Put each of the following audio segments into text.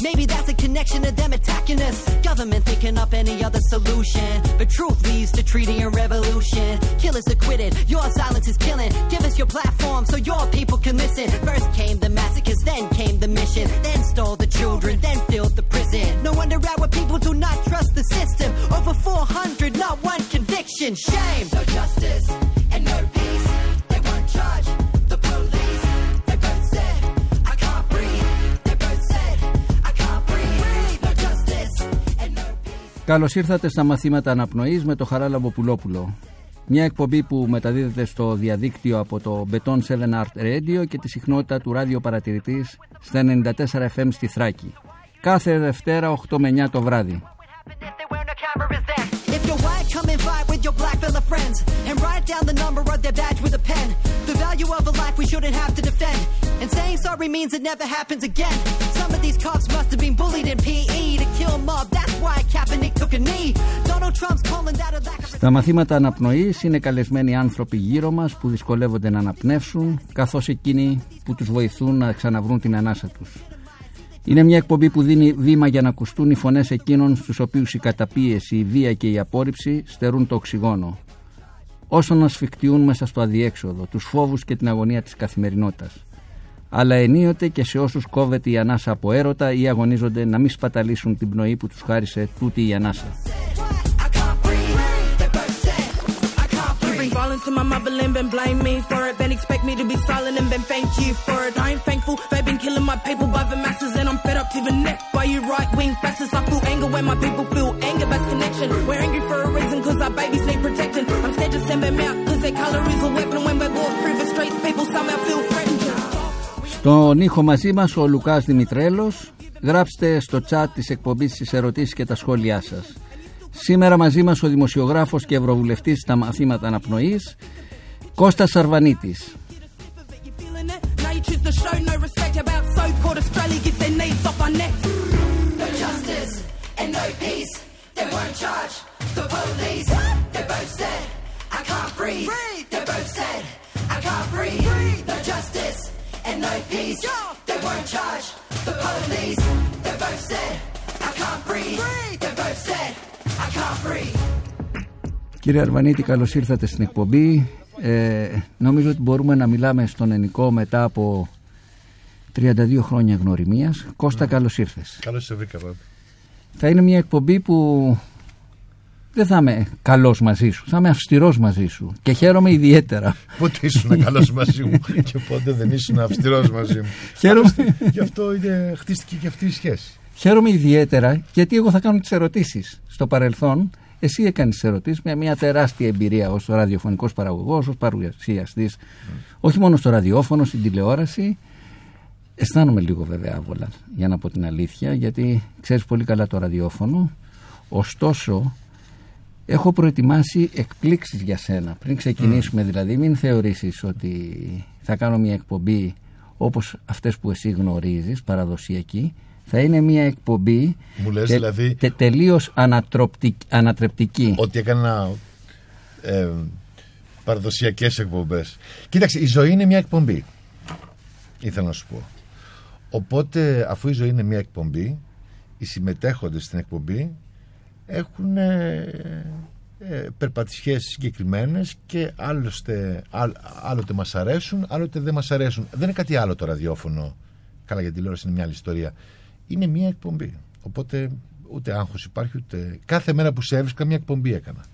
Maybe that's a connection to them attacking us. Government thinking up any other solution. But truth leads to treaty and revolution. Killers acquitted, your silence is killing. Give us your platform so your people can listen. First came the massacres, then came the mission. Then stole the children, then filled the prison. No wonder our people do not trust the system. Over 400, not one conviction. Shame. No justice and no Καλώς ήρθατε στα μαθήματα αναπνοής με το Χαράλαμπο Πουλόπουλο. Μια εκπομπή που μεταδίδεται στο διαδίκτυο από το Beton 7 Art Radio και τη συχνότητα του ράδιο παρατηρητής στα 94 FM στη Θράκη. Κάθε Δευτέρα 8 με 9 το βράδυ. What happened if there were no cameras then? If you're white, come and fight with your black fellow friends and write down the number of their badge with a pen. The value of a life we shouldn't have to defend. And saying sorry means it never happens again. Some of these cops must have been bullied in PE to kill mob. That's why Kaepernick took a knee. Donald Trump's calling that a lack of Στα μαθήματα αναπνοής είναι καλεσμένοι άνθρωποι γύρω μας που δυσκολεύονται να αναπνεύσουν καθώς εκείνοι που τους βοηθούν να ξαναβρούν την ανάσα τους. Είναι μια εκπομπή που δίνει βήμα για να ακουστούν οι φωνές εκείνων στους οποίους η καταπίεση, η βία και η απόρριψη στερούν το οξυγόνο. Όσο να σφιχτιούν μέσα στο αδιέξοδο, τους φόβους και την αγωνία της καθημερινότητας. Αλλά ενίοτε και σε όσους κόβεται η ανάσα από έρωτα ή αγωνίζονται να μην σπαταλήσουν την πνοή που τους χάρισε τούτη η ανάσα. You bring violence to my motherland, then blame me for it. Then expect me to be silent and then thank you for it. I ain't thankful, they've been killing my people by the masses, and I'm fed up to the neck by you right wing fascists. I feel anger when my people feel anger, that's connection. We're angry for a reason, cause our babies need protecting. I'm scared to send them out, cause their colour is a weapon. When we walk through the streets, people somehow feel threatened. Στον ήχο μαζί μας ο Λουκάς Δημητρέλος. Γράψτε στο chat της εκπομπής τις ερωτήσεις και τα σχόλιά σας. Σήμερα μαζί μας ο δημοσιογράφος και ευρωβουλευτής στα μαθήματα αναπνοής Κώστας Σαρβανίτης. You feeling it? Now you choose to show no respect about so-called Australia gets their knees off our necks. no justice and no peace. They won't charge the police. They both said, I can't breathe. They both said, I can't breathe. No justice and no peace. They won't charge the police. They both said, I can't breathe. They both said, I can't breathe. Κύριε Αρβανίτη καλώς ήρθατε στην εκπομπή. Ε, νομίζω ότι μπορούμε να μιλάμε στον ενικό μετά από 32 χρόνια γνωριμίας. Κώστα καλώς ήρθες. Καλώς σε βρήκα, Πάπη. Θα είναι μια εκπομπή που δεν θα είμαι καλός μαζί σου, θα είμαι αυστηρός μαζί σου και χαίρομαι ιδιαίτερα. Πότε ήσουν καλός μαζί μου και πότε δεν ήσουν αυστηρός μαζί μου. Χαίρομαι, Γι' αυτό είναι, χτίστηκε και αυτή η σχέση. Χαίρομαι ιδιαίτερα γιατί εγώ θα κάνω τις ερωτήσεις. Στο παρελθόν εσύ έκανες τις ερωτήσεις με μια τεράστια εμπειρία ως ραδιοφωνικός παραγωγός, ως παρουσιαστής, όχι μόνο στο ραδιόφωνο, στην τηλεόραση. Αισθάνομαι λίγο βέβαια άβολα, για να πω την αλήθεια, γιατί ξέρεις πολύ καλά το ραδιόφωνο. Ωστόσο, έχω προετοιμάσει εκπλήξεις για σένα. Πριν ξεκινήσουμε δηλαδή, μην θεωρήσεις ότι θα κάνω μια εκπομπή όπως αυτές που εσύ γνωρίζεις, παραδοσιακή. Θα είναι μια εκπομπή Μου λες δηλαδή- τε, τελείως ανατροπτικ- ανατρεπτική. Ότι έκανα ε, παραδοσιακές εκπομπές. Κοίταξε, η ζωή είναι μια εκπομπή. Ήθελα να σου πω. Οπότε, αφού η ζωή είναι μια εκπομπή, οι συμμετέχοντες στην εκπομπή έχουν ε, ε, περπατησιές συγκεκριμένες και άλλωστε, άλλ- άλλοτε μας αρέσουν, άλλοτε δεν μας αρέσουν. Δεν είναι κάτι άλλο το ραδιόφωνο. Καλά, για τηλεόραση είναι μια άλλη ιστορία. Είναι μια εκπομπή. Οπότε ούτε άγχος υπάρχει, ούτε... Κάθε μέρα που σε έβρισκα μια εκπομπή έκανα.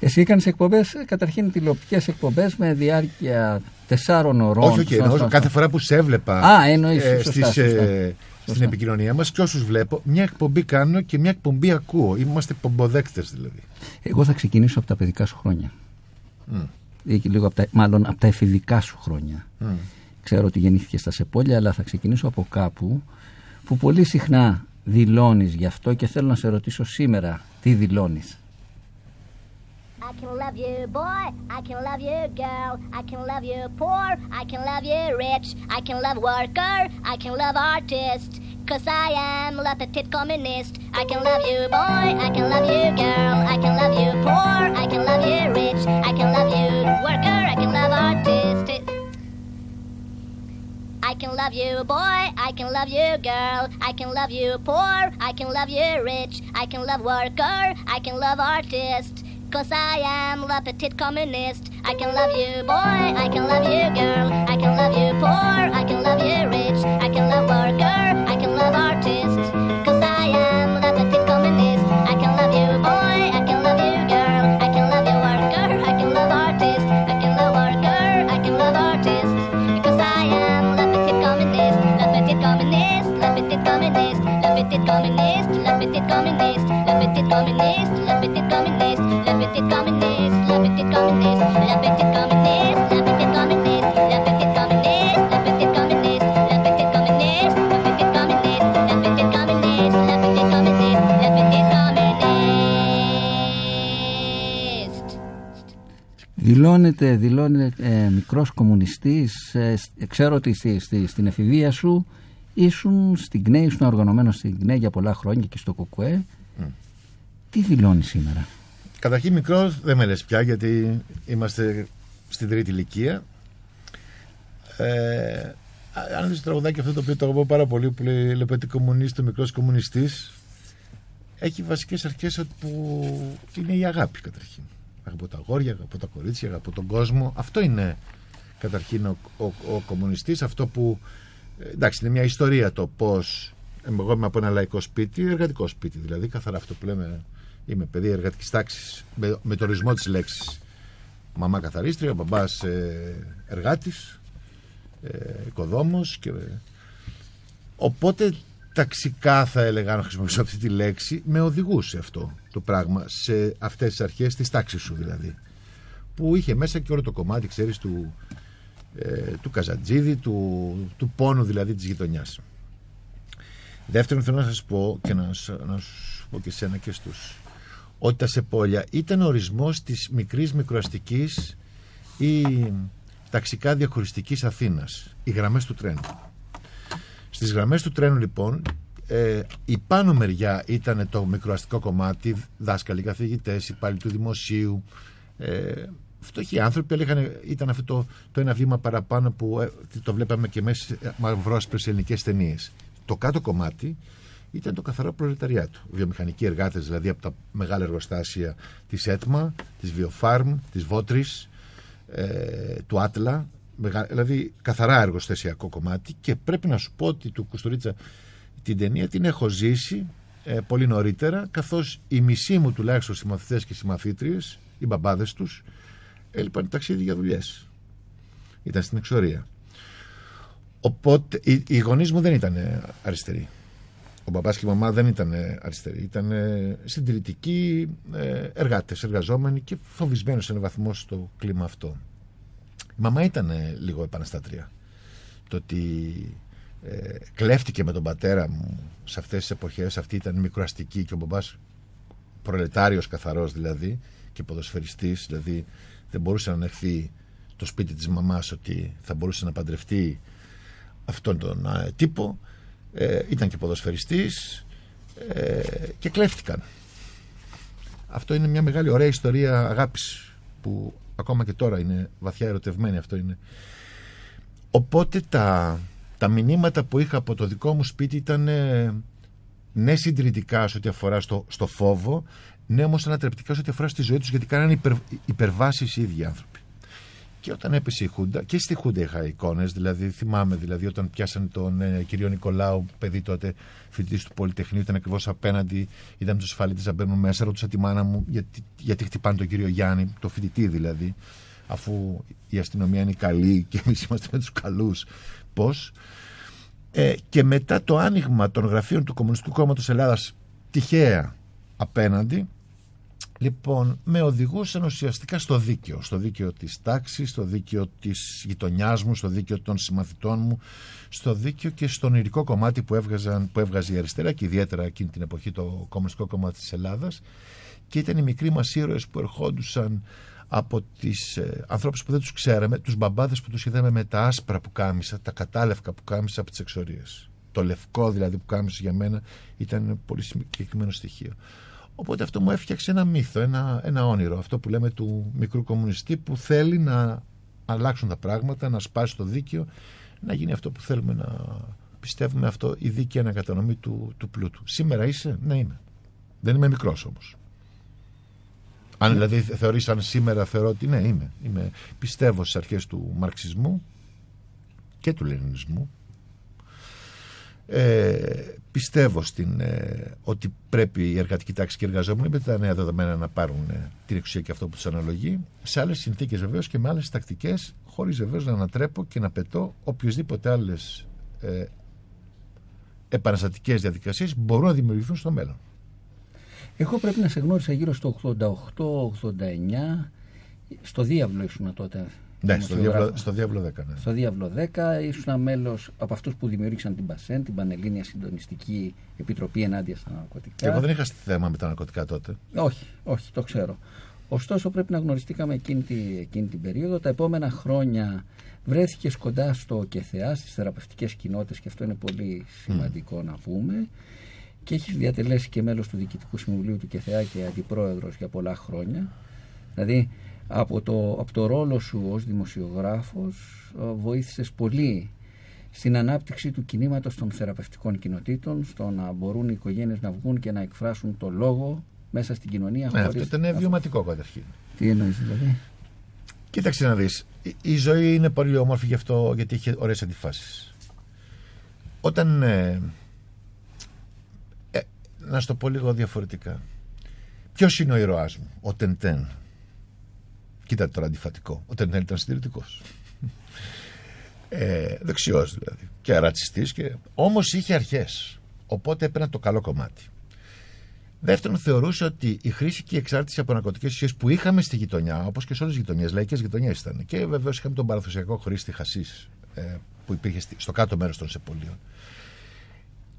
Εσύ έκανες εκπομπές, ε, καταρχήν τηλεοπτικές εκπομπές με διάρκεια τεσσάρων ωρών. Όχι, όχι, Στο- εννοώ στο- κάθε φορά που σε έβλεπα Α, εννοείς, σωστά, στις, σωστά. ε, στην Σωστά. επικοινωνία μας και όσους βλέπω, μια εκπομπή κάνω και μια εκπομπή ακούω. Είμαστε πομποδέκτες δηλαδή. Εγώ θα ξεκινήσω από τα παιδικά σου χρόνια. Ή και λίγο από τα, μάλλον από τα εφηβικά σου χρόνια. Ξέρω ότι γεννήθηκες στα Σεπόλια, αλλά θα ξεκινήσω από κάπου που πολύ συχνά δηλώνεις γι' αυτό και θέλω να σε ρωτήσω σήμερα τι δηλώνεις. I can love you, boy. I can love you, girl. I can love you, poor. I can love you, rich. I can love worker. I can love artist. Cause I am la petite communist. I can love you, boy. I can love you, girl. I can love you, poor. I can love you, rich. I can love you, worker. I can love artist. I can love you, boy. I can love you, girl. I can love you, poor. I can love you, rich. I can love worker. I can love artist. Cause I am la petite communist. I can love you, boy. I can love you, girl. I can love you, poor. I can love you, rich. I can love worker. I can love artist. Δηλώνεται, δηλώνεται μικρό μικρός ξέρω ότι στη, στη, στην εφηβεία σου ήσουν στην ΚΝΕ, ήσουν οργανωμένο στην ΚΝΕ για πολλά χρόνια και στο ΚΟΚΟΕ. Τι δηλώνεις σήμερα; Καταρχήν μικρός δεν με λες πια γιατί είμαστε στην τρίτη ηλικία. Ε, α- αν δεις το τραγουδάκι αυτό το οποίο το αγαπώ πάρα πολύ που λέει Λεπέτη κομμουνίστη, ο μικρός κομμουνιστής έχει βασικές αρχές που είναι η αγάπη καταρχήν. Αγαπώ τα αγόρια, αγαπώ τα κορίτσια, αγαπώ τον κόσμο. Αυτό είναι καταρχήν ο, ο, ο κομμουνιστής, αυτό που ε, εντάξει είναι μια ιστορία το πώς εγώ είμαι από ένα λαϊκό σπίτι, εργατικό σπίτι δηλαδή, καθαρά αυτό που λέμε είμαι παιδί εργατικής τάξης με, με το ορισμό της λέξης. Μαμά καθαρίστρια, μπαμπάς ε, εργάτης, ε, οικοδόμος και... Οπότε ταξικά θα έλεγα να χρησιμοποιήσω αυτή τη λέξη με οδηγούσε αυτό το πράγμα σε αυτές τις αρχές της τάξης σου δηλαδή που είχε μέσα και όλο το κομμάτι ξέρεις του, ε, του Καζατζίδη του, του πόνου δηλαδή της γειτονιάς Δεύτερον θέλω να σας πω και να, σ- να σου πω και σένα και στους ότι τα σεπόλια ήταν ορισμός της μικρής μικροαστικής ή ταξικά διαχωριστικής Αθήνας οι γραμμές του τρένου. Στις γραμμές του τρένου λοιπόν ε, η πάνω μεριά ήταν το μικροαστικό κομμάτι δάσκαλοι, καθηγητές, υπάλληλοι του δημοσίου ε, φτωχοί άνθρωποι αλλά είχαν, ήταν αυτό το, το ένα βήμα παραπάνω που ε, το βλέπαμε και μέσα σε μαυρόσπρες ελληνικές ταινίες. Το κάτω κομμάτι ήταν το καθαρό προλεταριάτο. Βιομηχανικοί εργάτες δηλαδή από τα μεγάλα εργοστάσια της ΕΤΜΑ, της Βιοφάρμ, της Βότρης, ε, του Άτλα. μεγα- Δηλαδή καθαρά εργοστασιακό κομμάτι. Και πρέπει να σου πω ότι του Κουστορίτσα την ταινία την έχω ζήσει ε, πολύ νωρίτερα, καθώς οι μισοί μου τουλάχιστον συμμαθητές και συμμαθήτριες, οι μπαμπάδες τους, έλειπαν ταξίδι για δουλειές. Ήταν στην εξορία. Οπότε οι, οι γονείς μου δεν ήταν ε, αριστεροί. Ο μπαμπάς και η μαμά δεν ήταν ε, αριστεροί. Ήταν ε, συντηρητικοί ε, εργάτες, εργαζόμενοι και φοβισμένοι σε έναν βαθμό στο κλίμα αυτό. Η μαμά ήταν ε, λίγο επαναστάτρια. Το ότι ε, κλέφτηκε με τον πατέρα μου σε αυτές τις εποχές, αυτή ήταν μικροαστική και ο μπαμπάς προλετάριος καθαρός δηλαδή και ποδοσφαιριστής, δηλαδή δεν μπορούσε να ανεχθεί το σπίτι της μαμάς ότι θα μπορούσε να παντρευτεί αυτόν τον ε, τύπο ε, ήταν και ποδοσφαιριστής ε, και κλέφτηκαν. Αυτό είναι μια μεγάλη ωραία ιστορία αγάπης που ακόμα και τώρα είναι βαθιά ερωτευμένη αυτό είναι. Οπότε τα, τα μηνύματα που είχα από το δικό μου σπίτι ήταν ε, ναι συντηρητικά σε ό,τι αφορά στο, στο φόβο ναι όμως ανατρεπτικά σε ό,τι αφορά στη ζωή τους γιατί κάνανε υπερ, υπερβάσεις οι ίδιοι άνθρωποι και όταν έπεσε η Χούντα, και στη Χούντα είχα εικόνες, δηλαδή θυμάμαι δηλαδή όταν πιάσανε τον ε, κύριο Νικολάου, παιδί τότε, φοιτητής του Πολυτεχνείου, ήταν ακριβώς απέναντι, είδαμε τους ασφαλίτες να μπαίνουν μέσα, ρωτούσα τη μάνα μου γιατί, γιατί χτυπάνε τον κύριο Γιάννη, το φοιτητή δηλαδή, αφού η αστυνομία είναι καλή και εμείς είμαστε με τους καλούς. Πώς; Ε, και μετά το άνοιγμα των γραφείων του Κομμουνιστικού Κόμματος Ελλάδας τυχαία απέναντι, Λοιπόν, με οδηγούσαν ουσιαστικά στο δίκαιο. Στο δίκαιο της τάξης, στο δίκαιο της γειτονιάς μου, στο δίκαιο των συμμαθητών μου, στο δίκαιο και στον ηρικό κομμάτι που, έβγαζαν, που έβγαζε η αριστερά και ιδιαίτερα εκείνη την εποχή το Κομμουνιστικό Κομμάτι της Ελλάδας και ήταν οι μικροί μας ήρωες που ερχόντουσαν από τις ε, ανθρώπους που δεν τους ξέραμε, τους μπαμπάδες που τους είδαμε με τα άσπρα που κάμισα, τα κατάλευκα που κάμισα από τις εξορίες. Το λευκό δηλαδή που κάμισε για μένα ήταν ένα πολύ συγκεκριμένο στοιχείο. Οπότε αυτό μου έφτιαξε ένα μύθο, ένα, ένα όνειρο, αυτό που λέμε του μικρού κομμουνιστή που θέλει να αλλάξουν τα πράγματα, να σπάσει το δίκαιο, να γίνει αυτό που θέλουμε να πιστεύουμε αυτό, η δίκαιη ανακατανομή του, του πλούτου. Σήμερα είσαι, ναι είμαι. Δεν είμαι μικρός όμως. Αν δηλαδή θεωρείς αν σήμερα θεωρώ ότι ναι είμαι, είμαι πιστεύω στις αρχές του μαρξισμού και του λενινισμού ε, πιστεύω στην, ε, ότι πρέπει η εργατική τάξη και οι εργαζόμενοι με τα νέα δεδομένα να πάρουν ε, την εξουσία και αυτό που τους αναλογεί σε άλλες συνθήκες βεβαίως και με άλλες τακτικές, χωρίς βεβαίως να ανατρέπω και να πετώ οποιοδήποτε άλλες ε, επαναστατικές διαδικασίες μπορούν να δημιουργηθούν στο μέλλον. Εγώ πρέπει να σε γνώρισα γύρω στο 88-89. Στο διάβλο ήσουν τότε. Ναι, στο διάβλο, στο διάβλο 10. Ναι. Στο διάβλο 10 ήσουν μέλος από αυτούς που δημιούργησαν την ΠΑΣΕΝ, την Πανελλήνια Συντονιστική Επιτροπή Ενάντια στα Ναρκωτικά. Και εγώ δεν είχα θέμα με τα ναρκωτικά τότε. Όχι, όχι, το ξέρω. Ωστόσο, πρέπει να γνωριστήκαμε εκείνη, εκείνη την περίοδο. Τα επόμενα χρόνια βρέθηκες κοντά στο ΚΕΘΕΑ, στις θεραπευτικές κοινότητες, και αυτό είναι πολύ σημαντικό mm. να πούμε. Και έχεις διατελέσει και μέλος του Διοικητικού Συμβουλίου του ΚΕΘΕΑ και αντιπρόεδρος για πολλά χρόνια. Δηλαδή, από το, από το ρόλο σου ως δημοσιογράφος ε, βοήθησες πολύ στην ανάπτυξη του κινήματος των θεραπευτικών κοινοτήτων στο να μπορούν οι οικογένειες να βγουν και να εκφράσουν το λόγο μέσα στην κοινωνία. Ναι, αυτό ήταν βιωματικό καταρχήν. Τι εννοείς δηλαδή; Κοίταξε να δεις, η ζωή είναι πολύ όμορφη γι' αυτό γιατί έχει ωραίες αντιφάσεις. Όταν, ε, ε, να σου το πω λίγο διαφορετικά, ποιος είναι ο ηρωάς μου, ο Τεντέν, Κοίτα τώρα αντιφατικό. Ο Τενέλ ήταν συντηρητικός. Ε, Δεξιός δηλαδή. Και ρατσιστής. Και... Όμως είχε αρχές. Οπότε έπαιρνε το καλό κομμάτι. Δεύτερον, θεωρούσε ότι η χρήση και η εξάρτηση από ναρκωτικές ουσίε που είχαμε στη γειτονιά, όπως και σε όλες τις γειτονιές, λαϊκές γειτονιές ήταν. Και βεβαίως είχαμε τον παραδοσιακό χρήστη χασί ε, που υπήρχε στο κάτω μέρος των Σεπολίων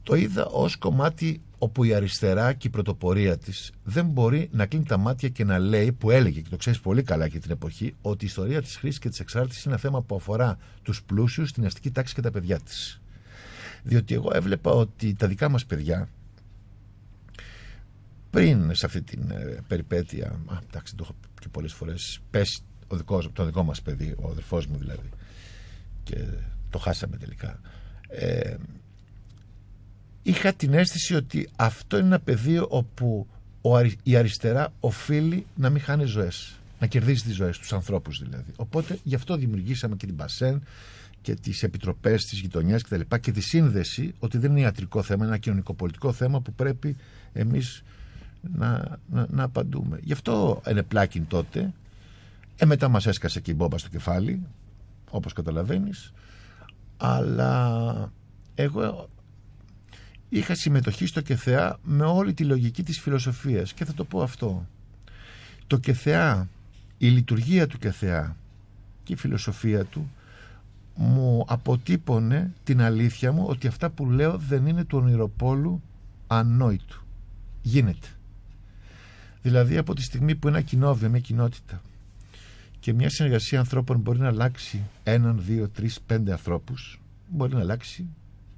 το είδα ως κομμάτι όπου η αριστερά και η πρωτοπορία της δεν μπορεί να κλείνει τα μάτια και να λέει, που έλεγε και το ξέρεις πολύ καλά και την εποχή, ότι η ιστορία της χρήσης και της εξάρτησης είναι ένα θέμα που αφορά τους πλούσιους, την αστική τάξη και τα παιδιά της. Διότι εγώ έβλεπα ότι τα δικά μας παιδιά, πριν σε αυτή την ε, περιπέτεια, α, εντάξει, το έχω και πολλές φορές πέσει ο δικός, το δικό μας παιδί, ο αδερφός μου δηλαδή, και το χάσαμε τελικά. Ε, είχα την αίσθηση ότι αυτό είναι ένα πεδίο όπου η αριστερά οφείλει να μην χάνει ζωές να κερδίσει τις ζωές τους ανθρώπους δηλαδή οπότε γι' αυτό δημιουργήσαμε και την Πασέν και τις επιτροπές της γειτονιάς και τα λοιπά και τη σύνδεση ότι δεν είναι ιατρικό θέμα, είναι ένα κοινωνικό-πολιτικό θέμα που πρέπει εμείς να, να, να απαντούμε. Γι' αυτό ενεπλάκην τότε, ε, μετά μας έσκασε και η μπόμπα στο κεφάλι, όπως καταλαβαίνεις, αλλά εγώ είχα συμμετοχή στο ΚΕΘΕΑ με όλη τη λογική της φιλοσοφίας. Και θα το πω αυτό. Το ΚΕΘΕΑ η λειτουργία του ΚΕΘΕΑ και η φιλοσοφία του μου αποτύπωνε την αλήθεια μου ότι αυτά που λέω δεν είναι του ονειροπόλου ανόητου. Γίνεται. Δηλαδή από τη στιγμή που ένα κοινόβιο, μια κοινότητα και μια συνεργασία ανθρώπων μπορεί να αλλάξει έναν, δύο, τρεις, πέντε ανθρώπους μπορεί να αλλάξει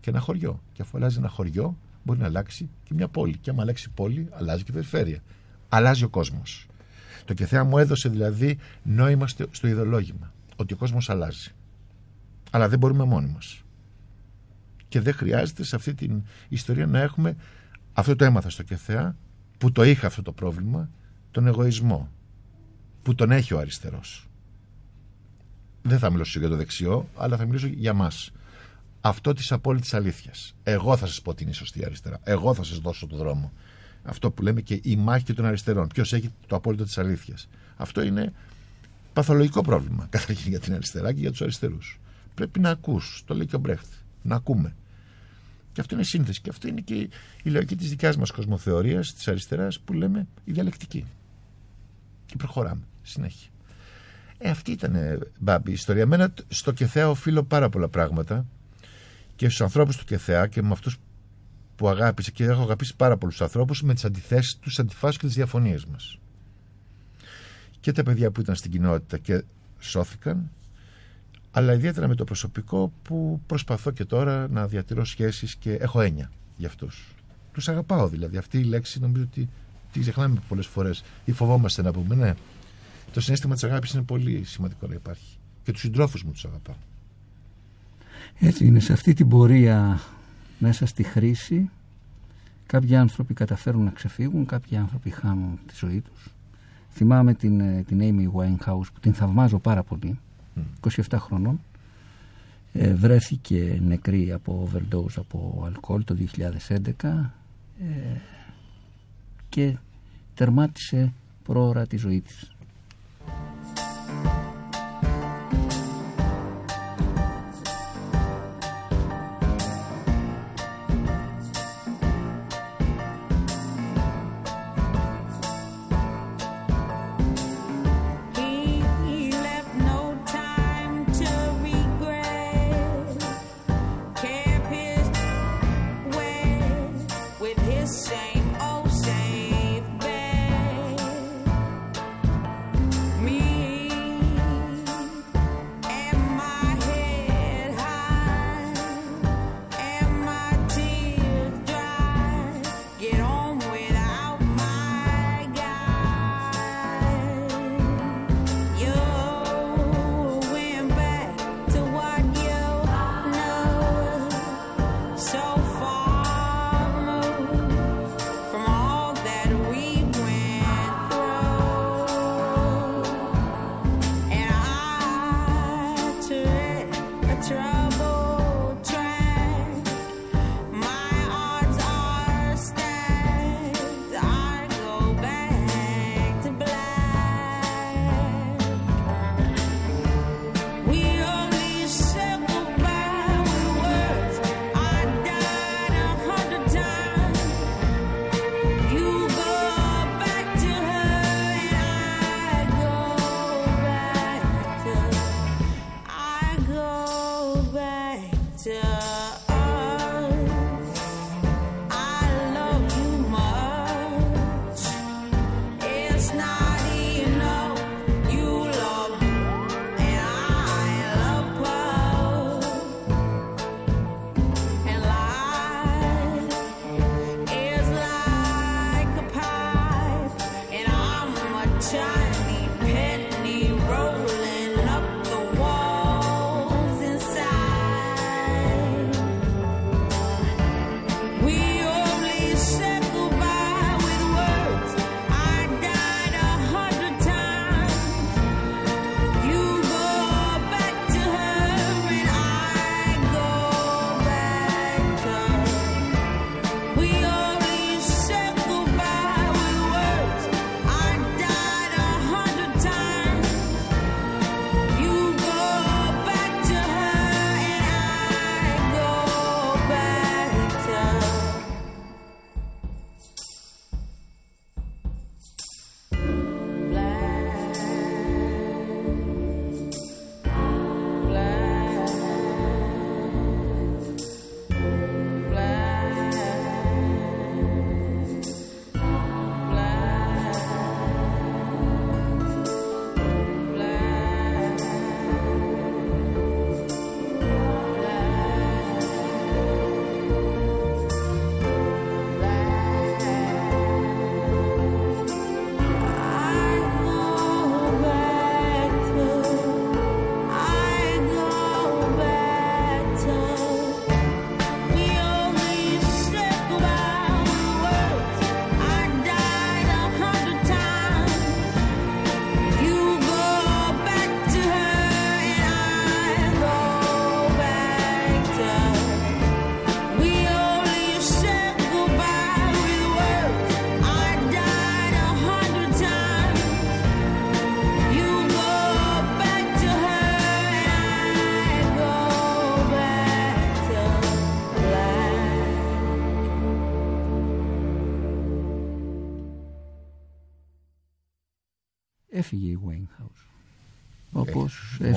και ένα χωριό. Και αφού αλλάζει ένα χωριό, μπορεί να αλλάξει και μια πόλη. Και άμα αλλάξει πόλη, αλλάζει και η περιφέρεια. Αλλάζει ο κόσμος. Το ΚΕΘΕΑ μου έδωσε δηλαδή νόημα στο ιδεολόγημα. Ότι ο κόσμος αλλάζει. Αλλά δεν μπορούμε μόνοι μας. Και δεν χρειάζεται σε αυτή την ιστορία να έχουμε αυτό το έμαθα στο ΚΕΘΕΑ που το είχα αυτό το πρόβλημα, τον εγωισμό. Που τον έχει ο αριστερός. Δεν θα μιλήσω για το δεξιό, αλλά θα μιλήσω για μας αυτό της απόλυτης αλήθειας. Εγώ θα σας πω την σωστή αριστερά. Εγώ θα σας δώσω το δρόμο. Αυτό που λέμε και η μάχη των αριστερών. Ποιος έχει το απόλυτο της αλήθειας. Αυτό είναι παθολογικό πρόβλημα καταρχήν για την αριστερά και για τους αριστερούς. Πρέπει να ακούς. Το λέει και ο Μπρέχτ. Να ακούμε. Και αυτό είναι σύνθεση. Και αυτό είναι και η λογική της δικιάς μας κοσμοθεωρίας, της αριστεράς, που λέμε η διαλεκτική. Και προχωράμε συνέχεια. Ε, αυτή ήταν μπάμπη η ιστορία. Εμένα τ- στο Κεθέα οφείλω πάρα πολλά πράγματα και στους ανθρώπους του Κεθέα και με αυτούς που αγάπησα και έχω αγαπήσει πάρα πολλούς ανθρώπους με τις αντιθέσεις τους, τις αντιφάσεις και τις διαφωνίες μας. Και τα παιδιά που ήταν στην κοινότητα και σώθηκαν, αλλά ιδιαίτερα με το προσωπικό που προσπαθώ και τώρα να διατηρώ σχέσεις και έχω έννοια για αυτούς. Τους αγαπάω δηλαδή. Αυτή η λέξη νομίζω ότι τη ξεχνάμε πολλές φορές ή φοβόμαστε να πούμε. Ναι, το συνέστημα της αγάπης είναι πολύ σημαντικό να υπάρχει. Και τους συντρόφους μου τους αγαπάω. Έτσι είναι, σε αυτή την πορεία μέσα στη χρήση κάποιοι άνθρωποι καταφέρουν να ξεφύγουν, κάποιοι άνθρωποι χάνουν τη ζωή τους. Θυμάμαι την, ε, την Amy Winehouse που την θαυμάζω πάρα πολύ, 27 χρονών. Ε, βρέθηκε νεκρή από overdose από αλκοόλ το 2011 ε, και τερμάτισε πρόωρα τη ζωή της.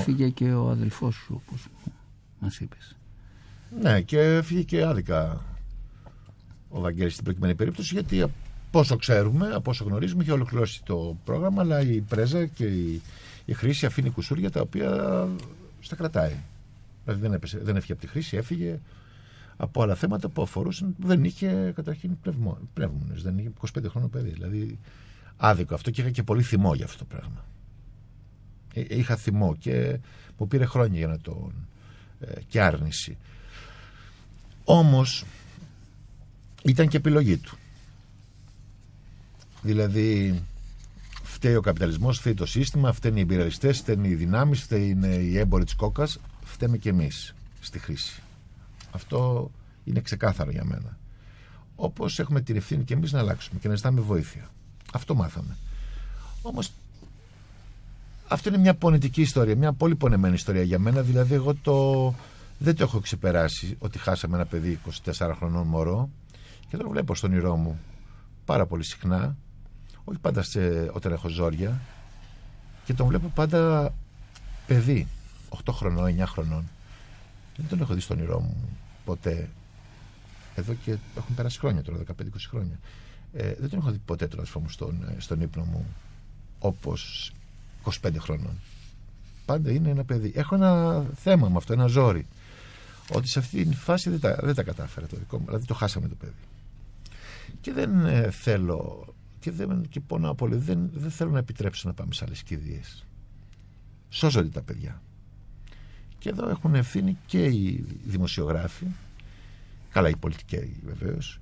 Έφυγε και ο αδελφός σου, όπως μας είπες. Ναι, και φύγει και άδικα ο Βαγγέλης στην προκειμένη περίπτωση, γιατί από όσο ξέρουμε, από όσο γνωρίζουμε, είχε ολοκληρώσει το πρόγραμμα, αλλά η πρέζα και η, η χρήση αφήνει κουσούρια τα οποία στα κρατάει. Δηλαδή δεν, έπεσε, δεν έφυγε από τη χρήση, έφυγε από άλλα θέματα που αφορούσαν. Δεν είχε καταρχήν πνεύμονες, δεν είχε 25 χρόνο παιδί. Δηλαδή άδικο αυτό και είχα και πολύ θυμό για αυτό το πράγμα. Ε, Είχα θυμό και μου πήρε χρόνια για να τον. Ε, και άρνηση. Όμως ήταν και επιλογή του. Δηλαδή φταίει ο καπιταλισμός, φταίει το σύστημα, φταίνουν οι εμπειριστές, φταίνουν οι δυνάμεις, φταίνουν οι έμποροι της κόκας, φταίμε και εμείς στη χρήση. Αυτό είναι ξεκάθαρο για μένα. Όπως έχουμε την ευθύνη και εμείς να αλλάξουμε και να ζητάμε βοήθεια. Αυτό μάθαμε. Όμως αυτό είναι μια πονητική ιστορία, μια πολύ πονεμένη ιστορία για μένα. Δηλαδή, εγώ το, δεν το έχω ξεπεράσει ότι χάσαμε ένα παιδί 24 χρονών μωρό και τον βλέπω στον όνειρό μου πάρα πολύ συχνά. Όχι πάντα σε, όταν έχω ζόρια. Και τον βλέπω πάντα παιδί, 8 χρονών, 9 χρονών. Δεν τον έχω δει στον όνειρό μου ποτέ. Εδώ και έχουν περάσει χρόνια τώρα, 15-20 χρόνια. Ε, δεν τον έχω δει ποτέ τον αδερφό μου στον, ε, στον ύπνο μου όπως 25 χρονών. Πάντα είναι ένα παιδί. Έχω ένα θέμα με αυτό, ένα ζόρι. Ότι σε αυτή τη φάση δεν τα, δεν τα κατάφερα το δικό μου. Δηλαδή το χάσαμε το παιδί. Και δεν ε, θέλω και, δεν, και πονάω πολύ. Δεν, δεν θέλω να επιτρέψω να πάμε σε άλλες κηδείες. Σώζονται τα παιδιά. Και εδώ έχουν ευθύνη και οι δημοσιογράφοι, καλά οι πολιτικοί βεβαίως,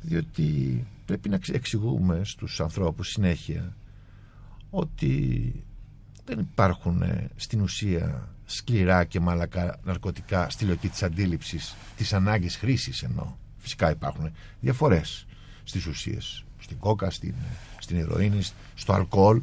διότι πρέπει να εξηγούμε στους ανθρώπους συνέχεια ότι δεν υπάρχουν ε, στην ουσία σκληρά και μαλακά ναρκωτικά στη λογική της αντίληψης της ανάγκης χρήσης ενώ φυσικά υπάρχουν διαφορές στις ουσίες. Στην κόκα, στην, στην ηρωίνη, στο αλκοόλ.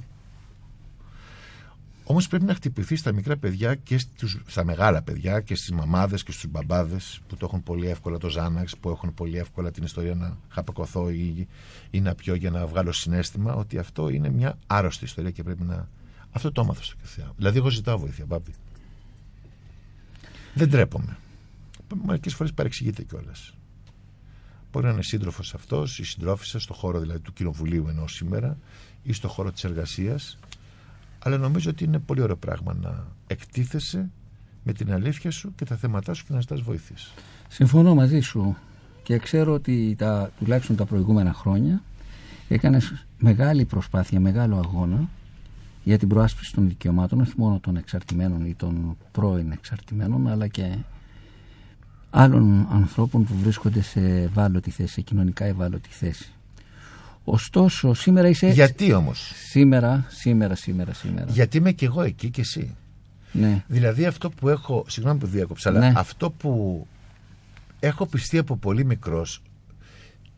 Όμως πρέπει να χτυπηθεί στα μικρά παιδιά και στους, στα μεγάλα παιδιά και στις μαμάδες και στους μπαμπάδες που το έχουν πολύ εύκολα το Ζάναξ, που έχουν πολύ εύκολα την ιστορία να χαπακωθώ ή, ή να πιω για να βγάλω συνέστημα ότι αυτό είναι μια άρρωστη ιστορία και πρέπει να... Αυτό το έμαθα στο Θεά. Δηλαδή εγώ ζητάω βοήθεια, μπάμπη. Δεν τρέπομαι. Μερικές φορές παρεξηγείται κιόλας. Μπορεί να είναι σύντροφος αυτός ή συντρόφισσα στο χώρο δηλαδή του κοινοβουλίου ενώ σήμερα ή στο χώρο της εργασίας. Αλλά νομίζω ότι είναι πολύ ωραίο πράγμα να εκτίθεσαι με την αλήθεια σου και τα θέματά σου και να ζητάς βοήθεια. Συμφωνώ μαζί σου και ξέρω ότι τα, τουλάχιστον τα προηγούμενα χρόνια έκανες μεγάλη προσπάθεια, μεγάλο αγώνα για την προάσπιση των δικαιωμάτων όχι μόνο των εξαρτημένων ή των πρώην εξαρτημένων αλλά και άλλων ανθρώπων που βρίσκονται σε ευάλωτη θέση, σε κοινωνικά ευάλωτη θέση. Ωστόσο, σήμερα είσαι... Γιατί όμως; Σήμερα, σήμερα, σήμερα, σήμερα. Γιατί είμαι κι εγώ εκεί και εσύ. Ναι. Δηλαδή αυτό που έχω. Συγγνώμη που διάκοψα, αλλά Ναι. αυτό που έχω πιστεί από πολύ μικρός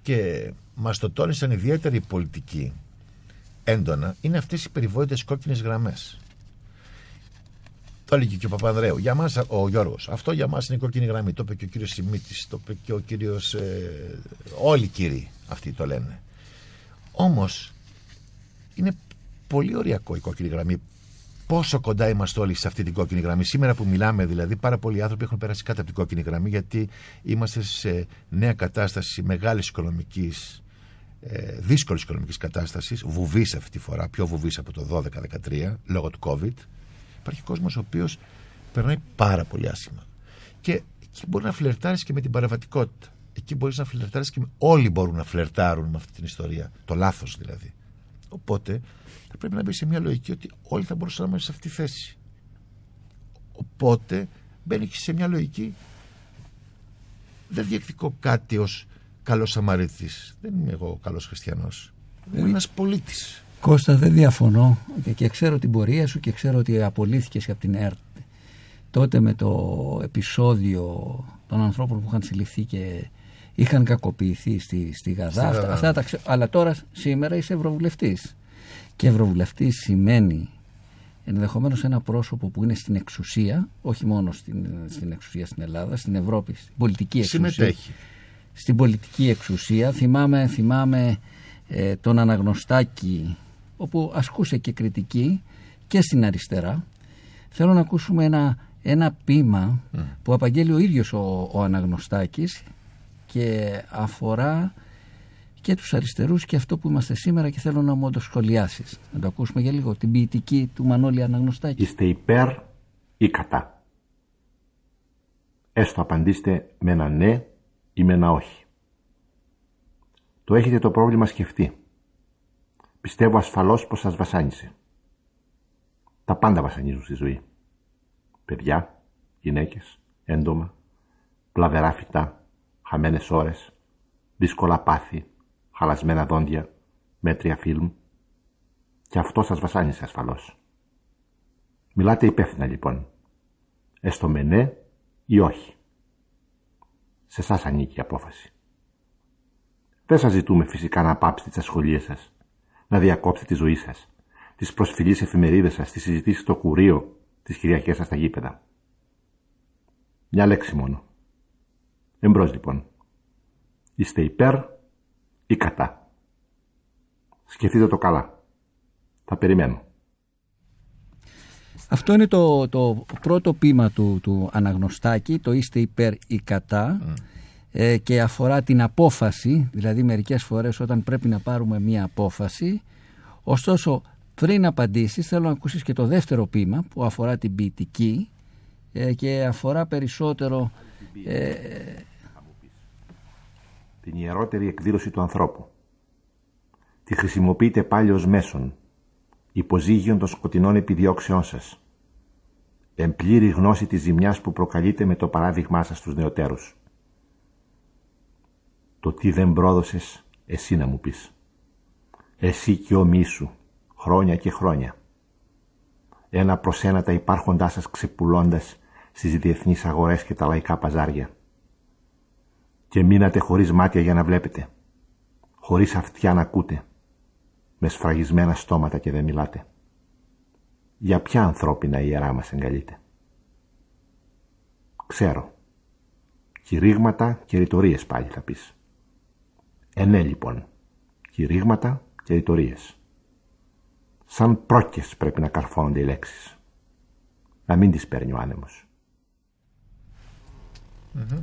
και μας το τόνισαν ιδιαίτερα οι πολιτικοί έντονα είναι αυτές οι περιβόητες κόκκινες γραμμές. Το έλεγε και ο Παπανδρέου. Για μας, ο Γιώργος. Αυτό για μας είναι κόκκινη γραμμή. Το είπε και ο κύριος Σιμίτης, το είπε και ο κύριος. Ε, όλοι οι κύριοι αυτοί το λένε. Όμως είναι πολύ ωριακό η κόκκινη γραμμή. Πόσο κοντά είμαστε όλοι σε αυτή την κόκκινη γραμμή. Σήμερα που μιλάμε, δηλαδή, πάρα πολλοί άνθρωποι έχουν περάσει κάτω από την κόκκινη γραμμή γιατί είμαστε σε νέα κατάσταση μεγάλης οικονομικής, ε, δύσκολης οικονομικής κατάστασης. Βουβής αυτή τη φορά, πιο βουβής από το 12-13 λόγω του COVID. Υπάρχει κόσμος ο οποίος περνάει πάρα πολύ άσχημα. Και εκεί μπορεί να φλερτάρεις και με την παραβατικότητα. Εκεί μπορείς να φλερτάρεις και με... Όλοι μπορούν να φλερτάρουν με αυτή την ιστορία. Το λάθος δηλαδή. Οπότε θα πρέπει να μπει σε μια λογική ότι όλοι θα μπορούσαν να είμαστε σε αυτή τη θέση. Οπότε μπαίνει και σε μια λογική δεν διεκδικώ κάτι ως καλός Σαμαρίτης. Δεν είμαι εγώ καλός χριστιανός. Είμαι ένας πολίτης. Κώστα δεν διαφωνώ και, και ξέρω την πορεία σου και ξέρω ότι απολύθηκες από την ΕΡΤ τότε με το επεισόδιο των ανθρώπων που είχαν συλληφθεί και είχαν κακοποιηθεί στη, στη Γαδά. Στη Αυτά, Γαδά. αυτά τα ξε- Αλλά τώρα σήμερα είσαι ευρωβουλευτής. Και ευρωβουλευτής σημαίνει ενδεχομένως ένα πρόσωπο που είναι στην εξουσία, όχι μόνο στην, στην εξουσία στην Ελλάδα, στην Ευρώπη, στην πολιτική εξουσία Συμμετέχει. Στην πολιτική εξουσία. Θυμάμαι, θυμάμαι ε, τον αναγνωστάκι όπου ασκούσε και κριτική και στην Θέλω να ακούσουμε ένα, ένα ποίημα που απαγγέλει ο ίδιος ο, ο Αναγνωστάκης και αφορά και τους αριστερούς και αυτό που είμαστε σήμερα και θέλω να μου το σχολιάσεις. Να το ακούσουμε για λίγο, την ποιητική του Μανώλη Αναγνωστάκη. Είστε υπέρ ή κατά; Έστω απαντήστε με ένα ναι ή με ένα όχι. Το έχετε το πρόβλημα σκεφτεί. Πιστεύω ασφαλώς πως σας βασάνισε. Τα πάντα βασανίζουν στη ζωή. Παιδιά, γυναίκες, έντομα, πλαβερά φυτά, χαμένες ώρες, δύσκολα πάθη, χαλασμένα δόντια, μέτρια φιλμ. Και αυτό σας βασάνισε ασφαλώς. Μιλάτε υπεύθυνα λοιπόν. Έστω με ναι ή όχι. Σε εσάς ανήκει η απόφαση. Δεν σας ζητούμε φυσικά να πάψετε τις ασχολίες σας, να διακόψετε τη ζωή σας, τις προσφυλείς εφημερίδες σας, τις συζητήσεις στο κουρίο, τις Κυριακές σας στα γήπεδα. Μια λέξη μόνο. Εμπρός λοιπόν. Είστε υπέρ ή κατά. Σκεφτείτε το καλά. Θα περιμένω. Αυτό είναι το, το πρώτο ποίημα του, του Αναγνωστάκη, το είστε υπέρ ή κατά ε, και αφορά την απόφαση, δηλαδή μερικές φορές όταν πρέπει να πάρουμε μία απόφαση. Ωστόσο, πριν απαντήσεις θέλω να ακούσεις και το δεύτερο ποίημα που αφορά την ποιητική ε, και αφορά περισσότερο... Ε, την ιερότερη εκδήλωση του ανθρώπου. Τη χρησιμοποιείτε πάλι ως μέσον, υποζύγιον των σκοτεινών επιδιώξεών σας. Εμπλήρη γνώση της ζημιάς που προκαλείτε με το παράδειγμά σας στους νεωτέρους. Το τι δεν πρόδωσες, εσύ να μου πεις. Εσύ και ο σου, χρόνια και χρόνια. Ένα προς ένα τα υπάρχοντά σας ξεπουλώντας στις διεθνείς αγορές και τα λαϊκά παζάρια και μείνατε χωρίς μάτια για να βλέπετε, χωρίς αυτιά να ακούτε, με σφραγισμένα στόματα και δεν μιλάτε. Για ποια ανθρώπινα ιερά μας εγκαλείτε. Ξέρω. Κηρύγματα και ρητορίες πάλι θα πεις. Ε, ναι, λοιπόν. Κηρύγματα και ρητορίες. Σαν πρόκες πρέπει να καρφώνονται οι λέξεις. Να μην τις παίρνει ο ανεμος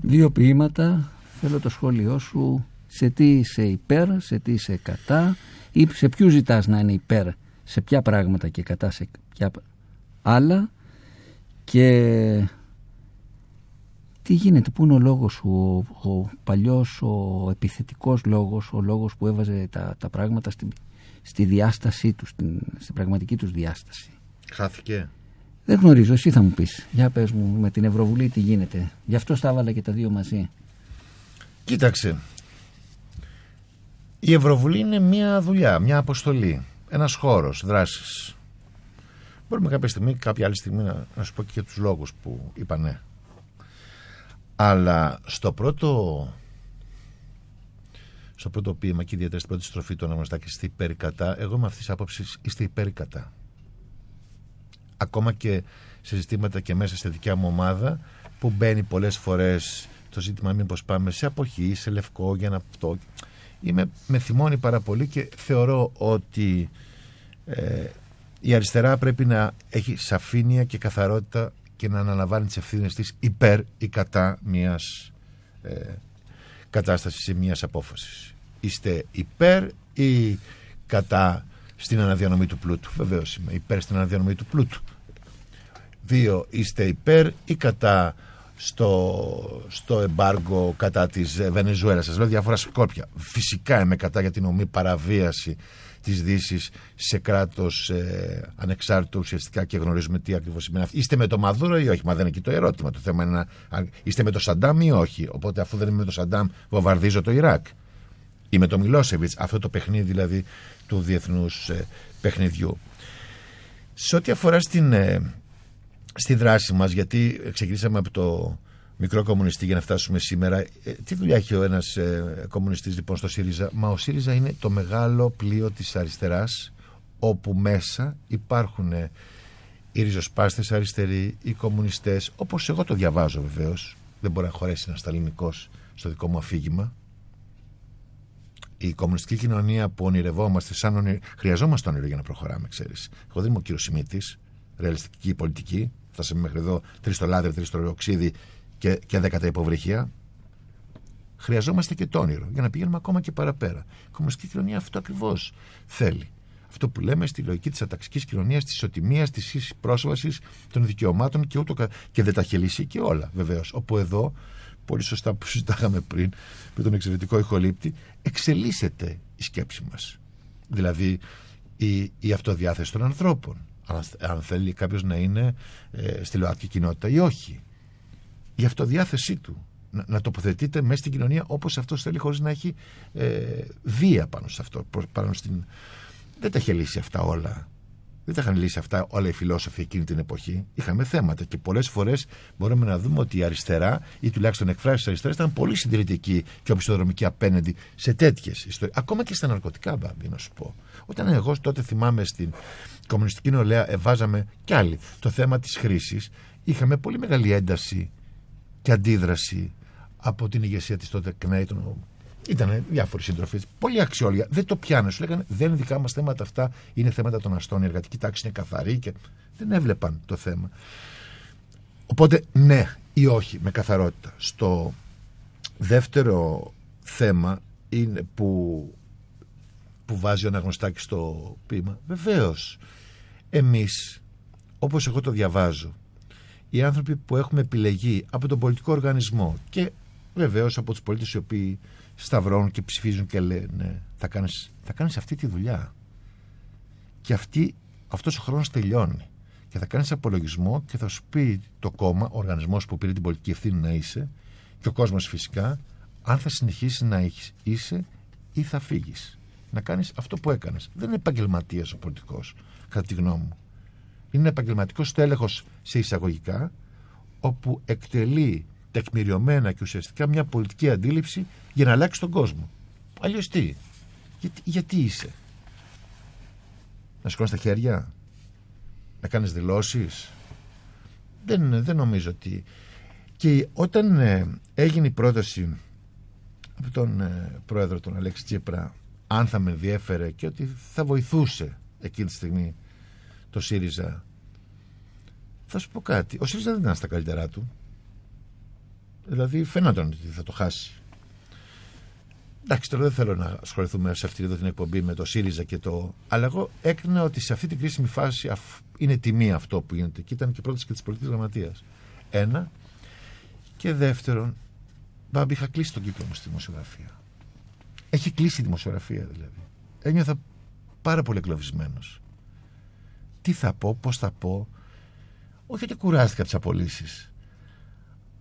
Δύο ποίηματα Θέλω το σχόλιο σου σε τι είσαι υπέρ, σε τι είσαι κατά ή σε ποιους ζητάς να είναι υπέρ, σε ποια πράγματα και κατά σε ποια άλλα και τι γίνεται, πού είναι ο λόγος σου, ο, ο παλιός, ο επιθετικός λόγος, ο λόγος που έβαζε τα, τα πράγματα στη, στη διάστασή του, στην, στην πραγματική τους διάσταση. Χάθηκε. Δεν γνωρίζω, εσύ θα μου πεις. Για πες μου με την Ευρωβουλή τι γίνεται. Γι' αυτό τα έβαλα και τα δύο μαζί. Κοίταξε. Η Ευρωβουλή είναι μια δουλειά, μια αποστολή. Ένας χώρος δράσης. Μπορούμε κάποια στιγμή, κάποια άλλη στιγμή να, να σου πω και τους λόγους που είπα ναι. Αλλά στο πρώτο στο πρώτο ποίημα και ιδιαίτερα στην πρώτη στροφή του αναγνωστά είστε υπέρ κατά, εγώ με αυτής της άποψης είστε υπέρ κατά. Ακόμα και σε ζητήματα και μέσα στη δικιά μου ομάδα που μπαίνει πολλές φορές το ζήτημα μήπως πάμε σε αποχή, σε λευκό για να αυτό. Είμαι, με θυμώνει πάρα πολύ και θεωρώ ότι ε, η αριστερά πρέπει να έχει σαφήνεια και καθαρότητα και να αναλαμβάνει τις ευθύνες της υπέρ ή κατά μιας ε, κατάστασης ή μιας απόφασης. Είστε υπέρ ή κατά στην αναδιανομή του πλούτου. Βεβαίως είμαι υπέρ στην αναδιανομή του πλούτου. Δύο, είστε υπέρ ή κατά στο, στο εμπάργκο κατά της Βενεζουέλας. Σας λέω διάφορα σκόρπια. Φυσικά είμαι κατά για την ομή παραβίαση της δύσης σε κράτος ε, ανεξάρτητο ουσιαστικά και γνωρίζουμε τι ακριβώς σημαίνει αυτό. Είστε με το Μαδούρο ή όχι, μα δεν είναι εκεί το ερώτημα. Το θέμα είναι να... Είστε με το Σαντάμ ή όχι; Οπότε αφού δεν είμαι με το Σαντάμ βομβαρδίζω το Ιράκ. Ή με το Μιλόσεβιτς, αυτό το παιχνίδι δηλαδή του διεθνούς ε, παιχνιδιού. Σε ό,τι αφορά στην, ε, στη δράση μας γιατί ξεκινήσαμε από το μικρό κομμουνιστή για να φτάσουμε σήμερα ε, τι δουλειά έχει ο ένας ε, κομμουνιστής λοιπόν στο ΣΥΡΙΖΑ; Μα ο ΣΥΡΙΖΑ είναι το μεγάλο πλοίο της αριστεράς όπου μέσα υπάρχουν ε, οι ριζοσπάστες αριστεροί, οι κομμουνιστές όπως εγώ το διαβάζω βεβαίως δεν μπορεί να χωρέσει ένας σταλινικός στο δικό μου αφήγημα η κομμουνιστική κοινωνία που ονειρευόμαστε, σαν ονει... χρειαζόμαστε όνειρο για να προχωράμε, ξέρεις. Εγώ δεν είμαι ο κύριος Σιμίτης, ρεαλιστική πολιτική. Φτάσαμε μέχρι εδώ τρεις στο λάδι, τρεις στο οξύδι και, και δέκατα υποβρυχία. Χρειαζόμαστε και το όνειρο για να πηγαίνουμε ακόμα και παραπέρα. Η κομμουνιστική κοινωνία αυτό ακριβώς θέλει. Αυτό που λέμε στη λογική της αταξικής κοινωνίας, της ισοτιμίας, της ίσης πρόσβασης των δικαιωμάτων και ούτω κα- και δεν τα έχει λύσει και όλα βεβαίως. Όπου εδώ, πολύ σωστά που συζητάγαμε πριν με τον εξαιρετικό ηχολήπτη, εξελίσσεται η σκέψη μας. Δηλαδή η, η αυτοδιάθεση των ανθρώπων. Αν, αν θέλει κάποιος να είναι ε, στη ΛΟΑΤΚΙ κοινότητα ή όχι. Η αυτοδιάθεσή του. Να, να τοποθετείται μέσα στην κοινωνία όπως αυτός θέλει χωρίς να έχει ε, βία πάνω σε αυτό. προ- Πάνω στην... Δεν τα είχε λύσει αυτά όλα. Δεν τα είχαν λύσει αυτά όλα οι φιλόσοφοι εκείνη την εποχή. Είχαμε θέματα και πολλές φορές μπορούμε να δούμε ότι η αριστερά ή τουλάχιστον εκφράσεις της αριστεράς ήταν πολύ συντηρητική και οπισθοδρομική απέναντι σε τέτοιες ιστορίες. Ακόμα και στα ναρκωτικά, Μπάμπη, να σου πω. Όταν εγώ τότε θυμάμαι στην κομμουνιστική νεολαία εβάζαμε κι άλλοι το θέμα της χρήσης, είχαμε πολύ μεγάλη ένταση και αντίδραση από την ηγεσία της τότε ΚΝΕ, τον... Ήταν διάφοροι σύντροφοι, πολύ αξιόλογα. Δεν το πιάνε. Σου λέγανε δεν είναι δικά μας θέματα αυτά, είναι θέματα των αστών. Η εργατική τάξη είναι καθαρή και δεν έβλεπαν το θέμα. Οπότε ναι ή όχι με καθαρότητα. Στο δεύτερο θέμα είναι που, που βάζει ο Αναγνωστάκης στο ποίημα. Βεβαίως, εμείς, όπως εγώ το διαβάζω, οι άνθρωποι που έχουμε επιλεγεί από τον πολιτικό οργανισμό και βεβαίως από τους πολίτες οι οποίοι σταυρώνουν και ψηφίζουν και λένε θα κάνεις, θα κάνεις αυτή τη δουλειά και αυτή, αυτός ο χρόνος τελειώνει. Και θα κάνεις απολογισμό και θα σου πει το κόμμα, ο οργανισμός που πήρε την πολιτική ευθύνη να είσαι και ο κόσμος φυσικά αν θα συνεχίσει να έχεις, είσαι ή θα φύγεις να κάνεις αυτό που έκανες δεν είναι επαγγελματίας ο πολιτικός κατά τη γνώμη μου είναι επαγγελματικός τέλεχο σε εισαγωγικά, όπου εκτελεί τεκμηριωμένα και ουσιαστικά μια πολιτική αντίληψη για να αλλάξει τον κόσμο. Αλλιώς τι, γιατί, γιατί είσαι, να σηκώνεις τα χέρια, να κάνεις δηλώσεις; Δεν, δεν νομίζω ότι. Και όταν ε, έγινε η πρόταση από τον ε, πρόεδρο τον Αλέξη Τσίπρα, αν θα με ενδιέφερε και ότι θα βοηθούσε εκείνη τη στιγμή το ΣΥΡΙΖΑ. Θα σου πω κάτι. Ο ΣΥΡΙΖΑ δεν ήταν στα καλύτερά του. Δηλαδή φαίνονταν ότι θα το χάσει. Εντάξει, τώρα δεν θέλω να ασχοληθούμε σε αυτή εδώ την εκπομπή με το ΣΥΡΙΖΑ και το. Αλλά εγώ έκρινα ότι σε αυτή την κρίσιμη φάση αφ- είναι τιμή αυτό που γίνεται. Και ήταν και πρόταση και της πολιτικής γραμματείας. Ένα. Και δεύτερον, μπαμπή, είχα κλείσει τον κύκλο μου στη δημοσιογραφία. Έχει κλείσει η δημοσιογραφία δηλαδή. Ένιωθα πάρα πολύ εγκλωβισμένος τι θα πω, πώς θα πω. Όχι ότι κουράστηκα τις απολύσεις.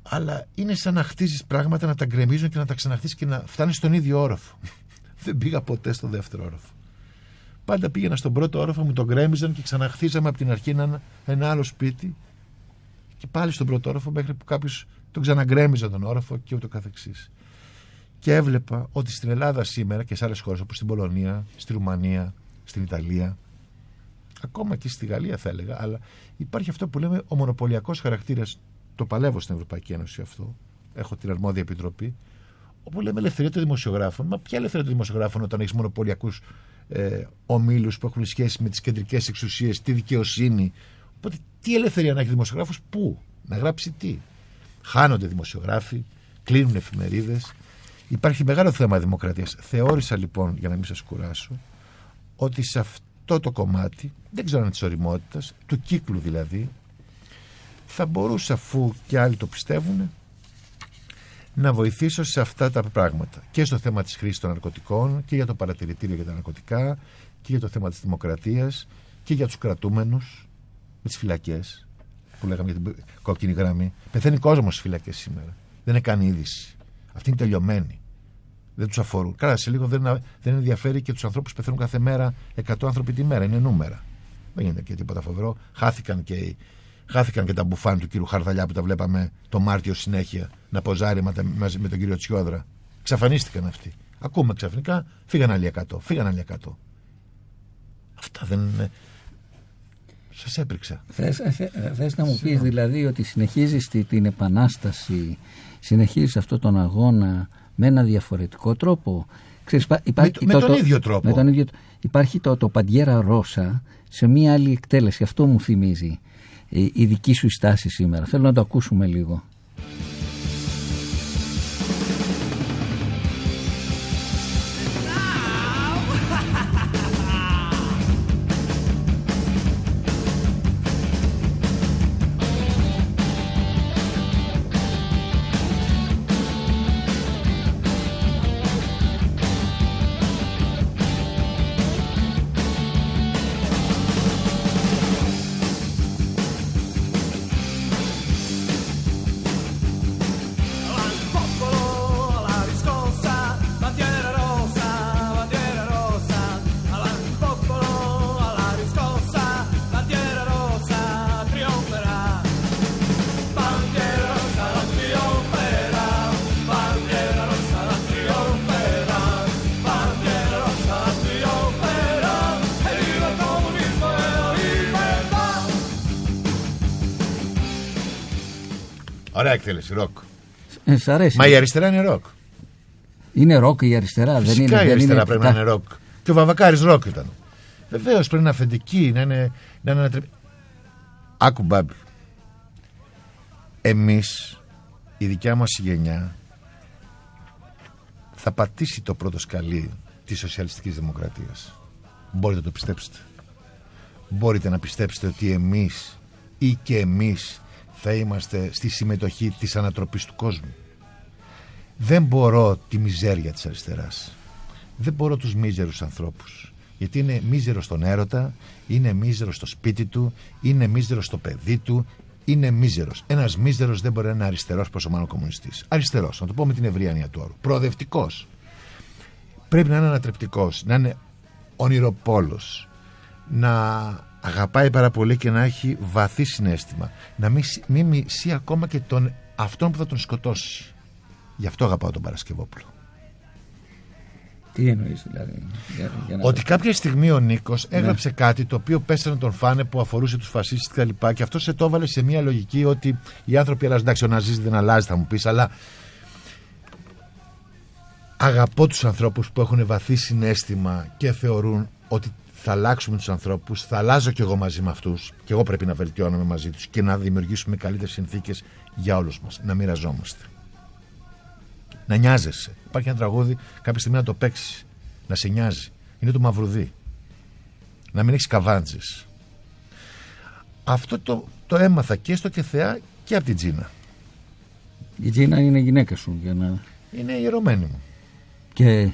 Αλλά είναι σαν να χτίζεις πράγματα, να τα γκρεμίζουν και να τα ξαναχτίσεις και να φτάνεις στον ίδιο όροφο. Δεν πήγα ποτέ στο δεύτερο όροφο. Πάντα πήγαινα στον πρώτο όροφο, μου τον γκρέμιζαν και ξαναχτίζαμε από την αρχή ένα, ένα άλλο σπίτι και πάλι στον πρώτο όροφο μέχρι που κάποιος τον ξαναγκρέμιζε τον όροφο και ούτω καθεξής. Και έβλεπα ότι στην Ελλάδα σήμερα και σε άλλες χώρες όπως στην Πολωνία, στη Ρουμανία, στην Ιταλία ακόμα και στη Γαλλία θα έλεγα, αλλά υπάρχει αυτό που λέμε ο μονοπωλιακός χαρακτήρας. Το παλεύω στην Ευρωπαϊκή Ένωση αυτό. Έχω την αρμόδια επιτροπή. Όπου λέμε ελευθερία των δημοσιογράφων. Μα ποια ελευθερία των δημοσιογράφων όταν έχεις μονοπωλιακούς ε, ομίλους που έχουν σχέση με τις κεντρικές εξουσίες, τη δικαιοσύνη; Οπότε τι ελευθερία να έχει δημοσιογράφος, πού, να γράψει τι; Χάνονται δημοσιογράφοι, κλείνουν εφημερίδες. Υπάρχει μεγάλο θέμα δημοκρατίας. Θεώρησα λοιπόν, για να μην σας κουράσω, ότι σε αυτό το κομμάτι, δεν ξέρω αν είναι της οριμότητας, του κύκλου δηλαδή, θα μπορούσα αφού και άλλοι το πιστεύουν να βοηθήσω σε αυτά τα πράγματα. Και στο θέμα της χρήσης των ναρκωτικών και για το παρατηρητήριο για τα ναρκωτικά και για το θέμα της δημοκρατίας και για τους κρατούμενους με τις φυλακές που λέγαμε για την κόκκινη γραμμή. Πεθαίνει κόσμος στις φυλακές σήμερα. Δεν είναι καν είδηση αυτή είναι τελειωμένη δεν τους αφορούν. Καλά, σε λίγο δεν, δεν ενδιαφέρει και τους ανθρώπους που πεθαίνουν κάθε μέρα 100 άνθρωποι τη μέρα. Είναι νούμερα. Δεν γίνεται και τίποτα φοβερό. Χάθηκαν και, χάθηκαν και τα μπουφάν του κύριου Χαρδαλιά που τα βλέπαμε το Μάρτιο συνέχεια να ποζάρει μαζί με τον κύριο Τσιόδρα. Ξαφανίστηκαν αυτοί. Ακούμε ξαφνικά, φύγαν άλλοι 100. Φύγαν άλλοι 100. Αυτά δεν είναι. Σας έπριξα. Θες, θε, θες να μου πεις δηλαδή ότι συνεχίζεις τη, την επανάσταση, συνεχίζεις αυτό τον αγώνα με ένα διαφορετικό τρόπο. Ξέρεις, υπά- υπάρχει Με- με τον ίδιο τρόπο. με τον ίδιο, υπάρχει το, το Παντιέρα Ρώσα σε μία άλλη εκτέλεση. Αυτό μου θυμίζει ε, η, η δική σου στάση σήμερα. Θέλω να το ακούσουμε λίγο. Ωραία εκτέλεση, ροκ. Ε, σ' αρέσει. Μα η αριστερά είναι ροκ. Είναι ροκ η αριστερά. δεν είναι, Φυσικά η δεν αριστερά είναι πρέπει να είναι ροκ. Και ο Βαβακάρης ροκ ήταν. Βεβαίως πρέπει να είναι αυθεντική, να είναι, να είναι ανατρεπ- Άκου Μπάμπη. Εμείς, η δικιά μας γενιά, θα πατήσει το πρώτο σκαλί της σοσιαλιστικής δημοκρατίας. Μπορείτε να το πιστέψετε. Μπορείτε να πιστέψετε ότι εμείς ή και εμείς θα είμαστε στη συμμετοχή της ανατροπής του κόσμου. Δεν μπορώ τη μιζέρια της αριστεράς. Δεν μπορώ τους μίζερους ανθρώπους. Γιατί είναι μίζερο στον έρωτα, είναι μίζερο στο σπίτι του, είναι μίζερο στο παιδί του, είναι μίζερος. Ένας μίζερος δεν μπορεί να είναι αριστερός πόσο μάλλον κομμουνιστής. Αριστερός, να το πω με την ευρία έννοια του όρου. Προοδευτικός. Πρέπει να είναι ανατρεπτικός, να είναι ονειροπόλος, να αγαπάει πάρα πολύ και να έχει βαθύ συνέστημα. Να μην, σ- μην μισεί ακόμα και τον, αυτόν που θα τον σκοτώσει. Γι' αυτό αγαπάω τον Παρασκευόπουλο. Τι εννοείς δηλαδή. Για, για να- Ότι κάποια στιγμή ο Νίκος έγραψε κάτι το οποίο πέσανε τον φάνε που αφορούσε τους φασίστες κτλ. Και, και αυτό σε το έβαλε σε μια λογική ότι οι άνθρωποι αλλάζουν. Εντάξει, ο Ναζί δεν αλλάζει, θα μου πεις, αλλά αγαπώ τους ανθρώπους που έχουν βαθύ συνέστημα και θεωρούν ότι θα αλλάξουμε τους ανθρώπους, θα αλλάζω κι εγώ μαζί με αυτούς και εγώ πρέπει να βελτιώνομαι μαζί τους και να δημιουργήσουμε καλύτερες συνθήκες για όλους μας. Να μοιραζόμαστε. Να νοιάζεσαι. Υπάρχει ένα τραγούδι, κάποια στιγμή να το παίξεις. Να σε νοιάζει. Είναι το μαυρουδί. Να μην έχεις καβάντζες. Αυτό το, το έμαθα και στο και θεά και από την Τζίνα. Η Τζίνα είναι γυναίκα σου για να... Είναι η ιερωμένη μου. Και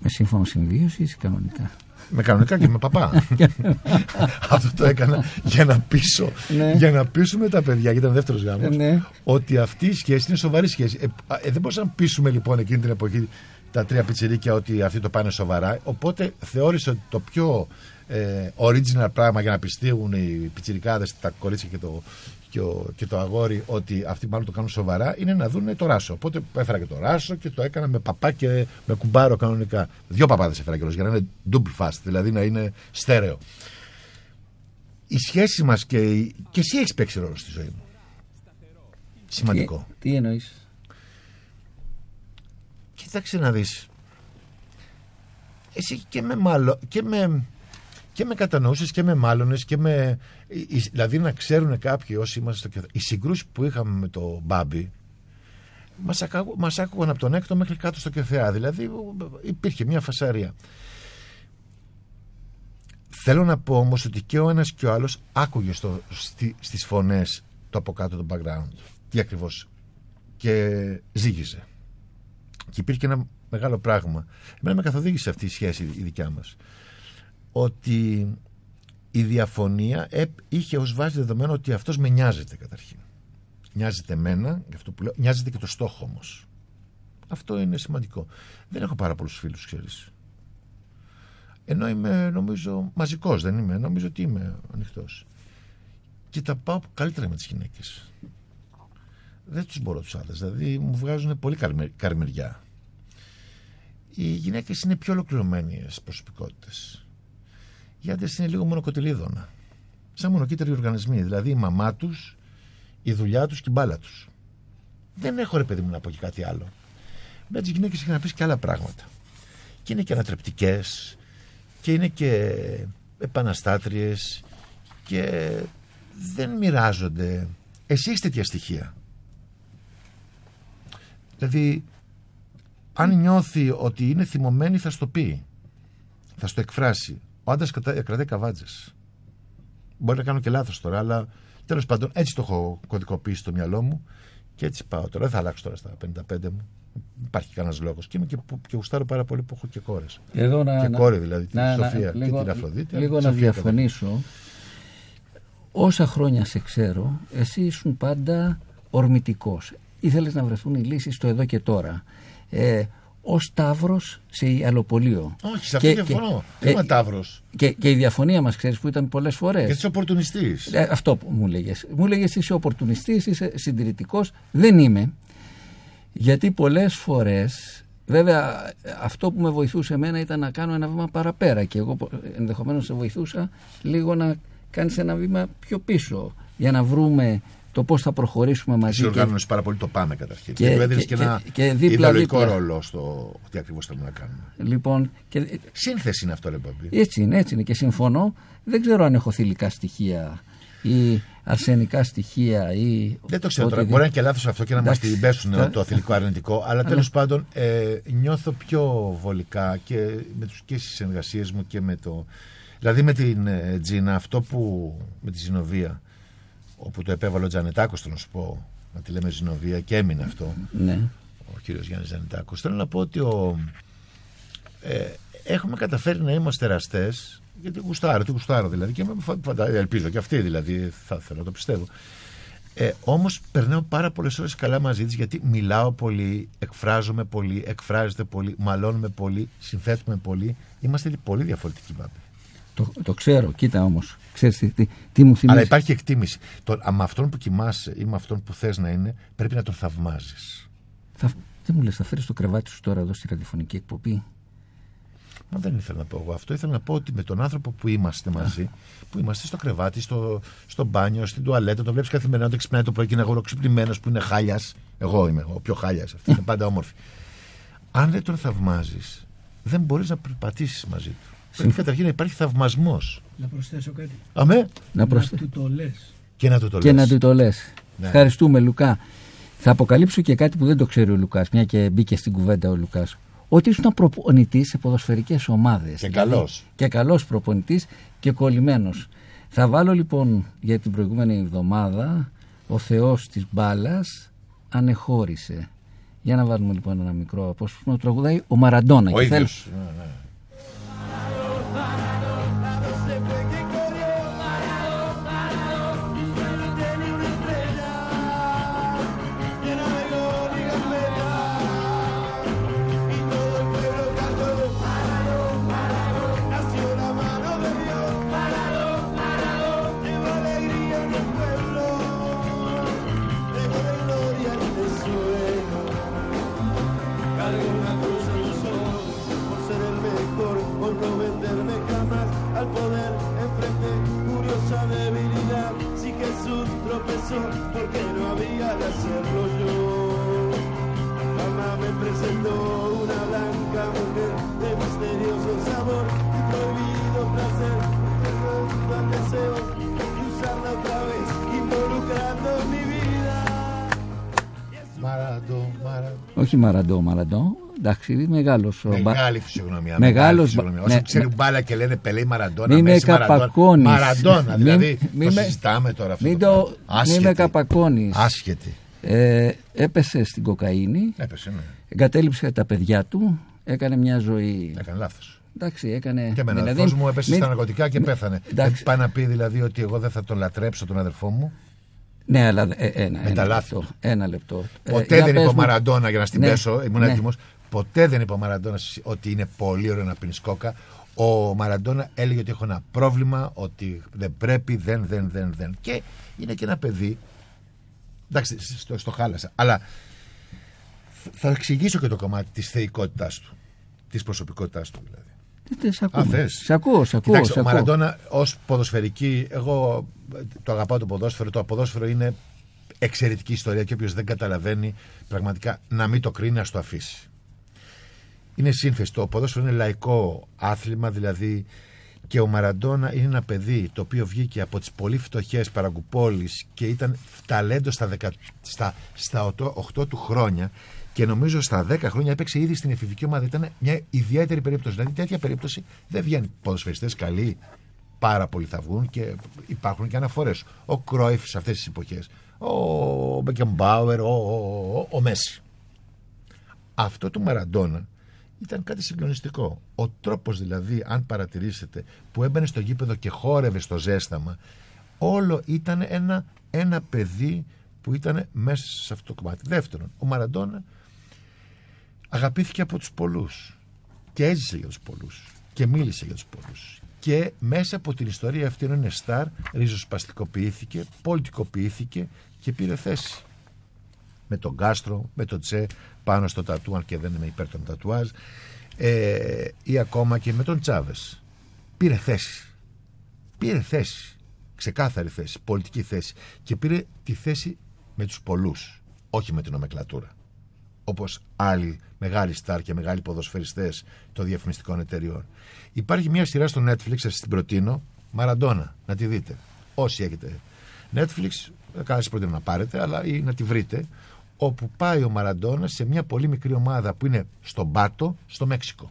με σύμφωνο συμβίωση ή κανονικά. Με κανονικά και με παπά. Αυτό το έκανα για να πείσω, Ναι. για να πείσουμε τα παιδιά, γιατί ήταν δεύτερος γάμος, Ε, ναι. ότι αυτή η σχέση είναι σοβαρή σχέση. Ε, α, ε, δεν μπορούσαμε να πείσουμε λοιπόν εκείνη την εποχή τα τρία πιτσιρίκια ότι αυτοί το πάνε σοβαρά. Οπότε θεώρησε ότι το πιο ε, original πράγμα για να πιστείουν οι πιτσιρικάδες, τα κορίτσια και το, και, ο- και το αγόρι ότι αυτοί μάλλον το κάνουν σοβαρά είναι να δουν το ράσο. Οπότε έφερα και το ράσο και το έκανα με παπά και με κουμπάρο κανονικά. Δύο παπάδες έφερα κιόλας για να είναι double fast, δηλαδή να είναι στέρεο. Η σχέση μας και, η- και εσύ έχεις παίξει ρόλο στη ζωή μου. Σημαντικό. Τι, τι εννοείς; Κοίταξε να δεις. Εσύ και με μάλλον και με, και με κατανοούσες και με μάλλονες και με... η- η- Δηλαδή να ξέρουν κάποιοι όσοι είμαστε στο κεφάλι. Οι συγκρούσεις που είχαμε με το Μπάμπι μας, ακα, μας άκουγαν από τον έκτο μέχρι κάτω στο κεφεά. Δηλαδή υπήρχε μια φασαρία. Θέλω να πω όμως ότι και ο ένας και ο άλλος άκουγε στο, στη, στις φωνές το από κάτω το background. Τι ακριβώς. Και ζήγησε. Και υπήρχε ένα μεγάλο πράγμα. Εμένα με καθοδήγησε αυτή η σχέση η δικιά μας. Ότι η διαφωνία επ- είχε ως βάση δεδομένο ότι αυτός με νοιάζεται καταρχήν. Νοιάζεται εμένα, γι' αυτό που λέω, νοιάζεται και το στόχο όμως. Αυτό είναι σημαντικό. Δεν έχω πάρα πολλούς φίλους, ξέρεις. Ενώ είμαι νομίζω μαζικός, δεν είμαι. Νομίζω ότι είμαι ανοιχτός. Και τα πάω καλύτερα με τις γυναίκες δεν τους μπορώ τους άντρες. Δηλαδή μου βγάζουν πολύ καρμε- καρμεριά. Οι γυναίκες είναι πιο ολοκληρωμένες προσωπικότητες. Οι άντρες είναι λίγο μονοκοτελίδωνα. Σαν μονοκύτταροι οργανισμοί. Δηλαδή η μαμά τους, η δουλειά τους και η μπάλα τους. Δεν έχω ρε παιδί μου να πω και κάτι άλλο. Με τις γυναίκες έχει να πεις και άλλα πράγματα. και είναι και ανατρεπτικές και είναι και επαναστάτριες και δεν μοιράζονται. Εσύ έχεις τέτοια στοιχεία. Δηλαδή, αν νιώθει ότι είναι θυμωμένη θα στο πει. Θα στο εκφράσει. Ο άντρας κρατά- κρατάει καβάτζες. Μπορεί να κάνω και λάθος τώρα, αλλά τέλος πάντων έτσι το έχω κωδικοποιήσει στο μυαλό μου και έτσι πάω τώρα. Δεν θα αλλάξω τώρα στα 55 μου. Υπάρχει κανένας λόγος. Και είμαι και, που- και γουστάρω πάρα πολύ που έχω και κόρες. Εδώ να, Και να- κόρη δηλαδή, τη να- να- Σοφία και λίγο, την Αφροδίτη, Λίγο τη να Σοφία διαφωνήσω. Όσα χρόνια σε ξέρω, εσύ ήσουν πάντα ορμητικός. Ήθελες να βρεθούν οι λύσεις στο εδώ και τώρα. Ε, ο Σταύρος σε αλοπολείο. Όχι, σε αυτό διαφωνώ. Δεν είμαι Ταύρος. Και, και η διαφωνία μας, ξέρεις, που ήταν πολλές φορές. Γιατί είσαι οπορτουνιστής. Ε, αυτό που μου λέγες. Μου λέγες είσαι οπορτουνιστής, είσαι συντηρητικός. Δεν είμαι. Γιατί πολλές φορές, βέβαια αυτό που με βοηθούσε εμένα ήταν να κάνω ένα βήμα παραπέρα και εγώ ενδεχομένως σε βοηθούσα λίγο να κάνεις ένα βήμα πιο πίσω για να βρούμε το πώς θα προχωρήσουμε μαζί. Εσύ και- οργάνωσε πάρα πολύ το πάμε καταρχήν. και- Και, του έδινε και, και- ένα και δίπλα- ιδεολογικό δίπλα. ρόλο στο τι ακριβώς θέλουμε να κάνουμε. Λοιπόν, και, Σύνθεση είναι αυτό, ρε Μπαμπή. έτσι είναι, έτσι είναι και συμφωνώ. Δεν ξέρω αν έχω θηλυκά στοιχεία ή αρσενικά στοιχεία ή Δεν το ξέρω τώρα. οτιδήποτε. Μπορεί να είναι και λάθος αυτό και να μας Εντάξει. την πέσουν Θα- το θηλυκό αρνητικό. Αλλά τέλος πάντων ε, νιώθω πιο βολικά και με τους, και στις συνεργασίες μου και με το. Δηλαδή με την ε, Τζίνα, αυτό που. με τη Ζηνοβία, όπου το επέβαλε ο Τζανετάκος, θέλω να σου πω, να τη λέμε Ζηνοβία και έμεινε αυτό. Ναι. ο κύριος Γιάννης Ζανιτάκος. Θέλω να πω ότι ο, ε, έχουμε καταφέρει να είμαστε εραστές γιατί γουστάρω, τι γουστάρω δηλαδή και με φα- φαντα- ελπίζω και αυτή δηλαδή θα θέλω να το πιστεύω. Ε, όμως περνάω πάρα πολλές ώρες καλά μαζί της γιατί μιλάω πολύ, εκφράζομαι πολύ, εκφράζεται πολύ, μαλώνουμε πολύ, συνθέτουμε πολύ. Είμαστε πολύ διαφορετικοί μπάμπη. Το, το ξέρω, κοίτα όμως. Ξέρεις τι, τι, τι μου θυμίζει. Αλλά υπάρχει εκτίμηση. Το, α, με αυτόν που κοιμάσαι ή με αυτόν που θες να είναι πρέπει να τον θαυμάζεις. Θα, τι μου λες, θα φέρεις το κρεβάτι σου τώρα εδώ στη ραδιοφωνική εκπομπή; Μα δεν ήθελα να πω εγώ αυτό. Ήθελα να πω ότι με τον άνθρωπο που είμαστε μαζί, που είμαστε στο κρεβάτι, στο, στο μπάνιο, στην τουαλέτα, τον βλέπεις καθημερινά όταν ξυπνάει το πρωί και είναι αγοροξυπνημένος που είναι χάλιας. Εγώ είμαι ο πιο χάλιας. Αυτή είναι πάντα όμορφη. Αν δεν τον θαυμάζεις, δεν μπορείς να περπατήσεις μαζί του. Πρέπει καταρχήν να υπάρχει θαυμασμός. Να προσθέσω κάτι. Αμέ. Να προσθέ... Να του το λες. Και να του το Και λες. να του το λες. Ναι. Ευχαριστούμε Λουκά. Θα αποκαλύψω και κάτι που δεν το ξέρει ο Λουκάς, μια και μπήκε στην κουβέντα ο Λουκάς. Ότι ήσουν προπονητής σε ποδοσφαιρικές ομάδες. Και Δηλαδή, καλός. Και καλός προπονητής και κολλημένος. Θα βάλω λοιπόν για την προηγούμενη εβδομάδα ο Θεός της μπάλας ανεχώρησε. Για να βάλουμε λοιπόν ένα μικρό απόσπασμα. Τραγουδάει ο Μαραντόνα. Ο Και θέλω- ίδιος. Ναι, ναι. Bye. porque no había de hacerlo yo. La fama me presentó una blanca mujer de misterioso sabor y prohibido placer. Tengo deseo y usarla otra vez involucrando mi vida. Maradó, Maradó. Maradó, Maradó. Εντάξει, μεγάλος. ο Μπα- Μεγάλη φυσιογνωμία. Μεγάλος Μεγάλη μπα- φυσιογνωμία. ναι, Όσο ξέρει ναι. μπάλα και λένε Πελέ Μαραντόνα, Μη με Μέση Μαραντόνα. καπακώνεις. Μαραντόνα, Μη- δηλαδή. μη το με- συζητάμε τώρα αυτό. Μην, το το, πράγμα. μη Άσχετη. με καπακώνεις. Άσχετη. Ε, έπεσε στην κοκαίνη, Έπεσε, ναι. εγκατέλειψε τα παιδιά του, έκανε μια ζωή. Έκανε λάθος. Εντάξει, έκανε. Και εμένα, δηλαδή, αδερφός μου έπεσε μην- στα ναρκωτικά και πέθανε. εντάξει. Δεν πάει να πει δηλαδή ότι εγώ δεν θα τον λατρέψω τον αδερφό μου. Ναι, αλλά ε, ένα, Με ένα τα λάθη λεπτό. Ένα λεπτό. Ε, Ποτέ για δεν πες είπε ο μου- Μαραντόνα για να στην Ναι, πέσω, ήμουν ναι. έτοιμος. Ποτέ δεν είπε ο Μαραντόνα ότι είναι πολύ ωραίο να πίνεις κόκα. Ο Μαραντόνα έλεγε ότι έχω ένα πρόβλημα, ότι δεν πρέπει, δεν, δεν, δεν, δεν. Και είναι και ένα παιδί. Εντάξει, στο, στο χάλασα. Αλλά θ- θα εξηγήσω και το κομμάτι της θεϊκότητάς του. Της προσωπικότητάς του δηλαδή. Τι- τι, Σ' Α, ακούμε. θες. Σ' ακούω, σ' ακούω. Κοιτάξτε, σ' ο ακούω. Μαραντόνα ως ποδοσφαιρική, εγώ ε, το αγαπάω το ποδόσφαιρο. Το ποδόσφαιρο είναι εξαιρετική ιστορία και όποιος δεν καταλαβαίνει, πραγματικά να μην το κρίνει, α το αφήσει. Είναι σύνθεση. Το ποδόσφαιρο είναι λαϊκό άθλημα, δηλαδή και ο Μαραντόνα είναι ένα παιδί το οποίο βγήκε από τις πολύ φτωχές παραγκουπόλεις και ήταν ταλέντος στα, 10, στα, στα 8, 8 του χρόνια και νομίζω στα 10 χρόνια έπαιξε ήδη στην εφηβική ομάδα. Ήταν μια ιδιαίτερη περίπτωση. Δηλαδή τέτοια περίπτωση δεν βγαίνει ποδοσφαιριστές καλοί. Πάρα πολλοί θα βγουν και υπάρχουν και αναφορές. Ο Κρόιφ σε αυτές τις εποχές. Ο Μπεκεμπάουερ, ο, ο, ο, ο Μέση. Αυτό του Μαραντόνα ήταν κάτι συγκλονιστικό. Ο τρόπος δηλαδή, αν παρατηρήσετε, που έμπαινε στο γήπεδο και χόρευε στο ζέσταμα, όλο ήταν ένα, ένα παιδί που ήταν μέσα σε αυτό το κομμάτι. Δεύτερον, ο Μαραντόνα αγαπήθηκε από τους πολλούς και έζησε για τους πολλούς και μίλησε για τους πολλούς και μέσα από την ιστορία αυτή ενώ είναι στάρ ριζοσπαστικοποιήθηκε, πολιτικοποιήθηκε και πήρε θέση με τον Κάστρο, με τον Τσε πάνω στο τατού αν και δεν είμαι υπέρ των τατουάζ. Ε, ή ακόμα και με τον Τσάβες. Πήρε θέση. Πήρε θέση. Ξεκάθαρη θέση, πολιτική θέση. Και πήρε τη θέση με τους πολλούς όχι με την ομεκλατούρα. Όπως άλλοι μεγάλοι στάρ και μεγάλοι ποδοσφαιριστές των διαφημιστικών εταιριών. Υπάρχει μια σειρά στο Netflix, σας την προτείνω, Μαραντόνα, να τη δείτε. Όσοι έχετε Netflix, καλά σας προτείνω να πάρετε, αλλά ή να τη βρείτε, όπου πάει ο Μαραντόνα σε μια πολύ μικρή ομάδα που είναι στον Πάτο, στο Μέξικο.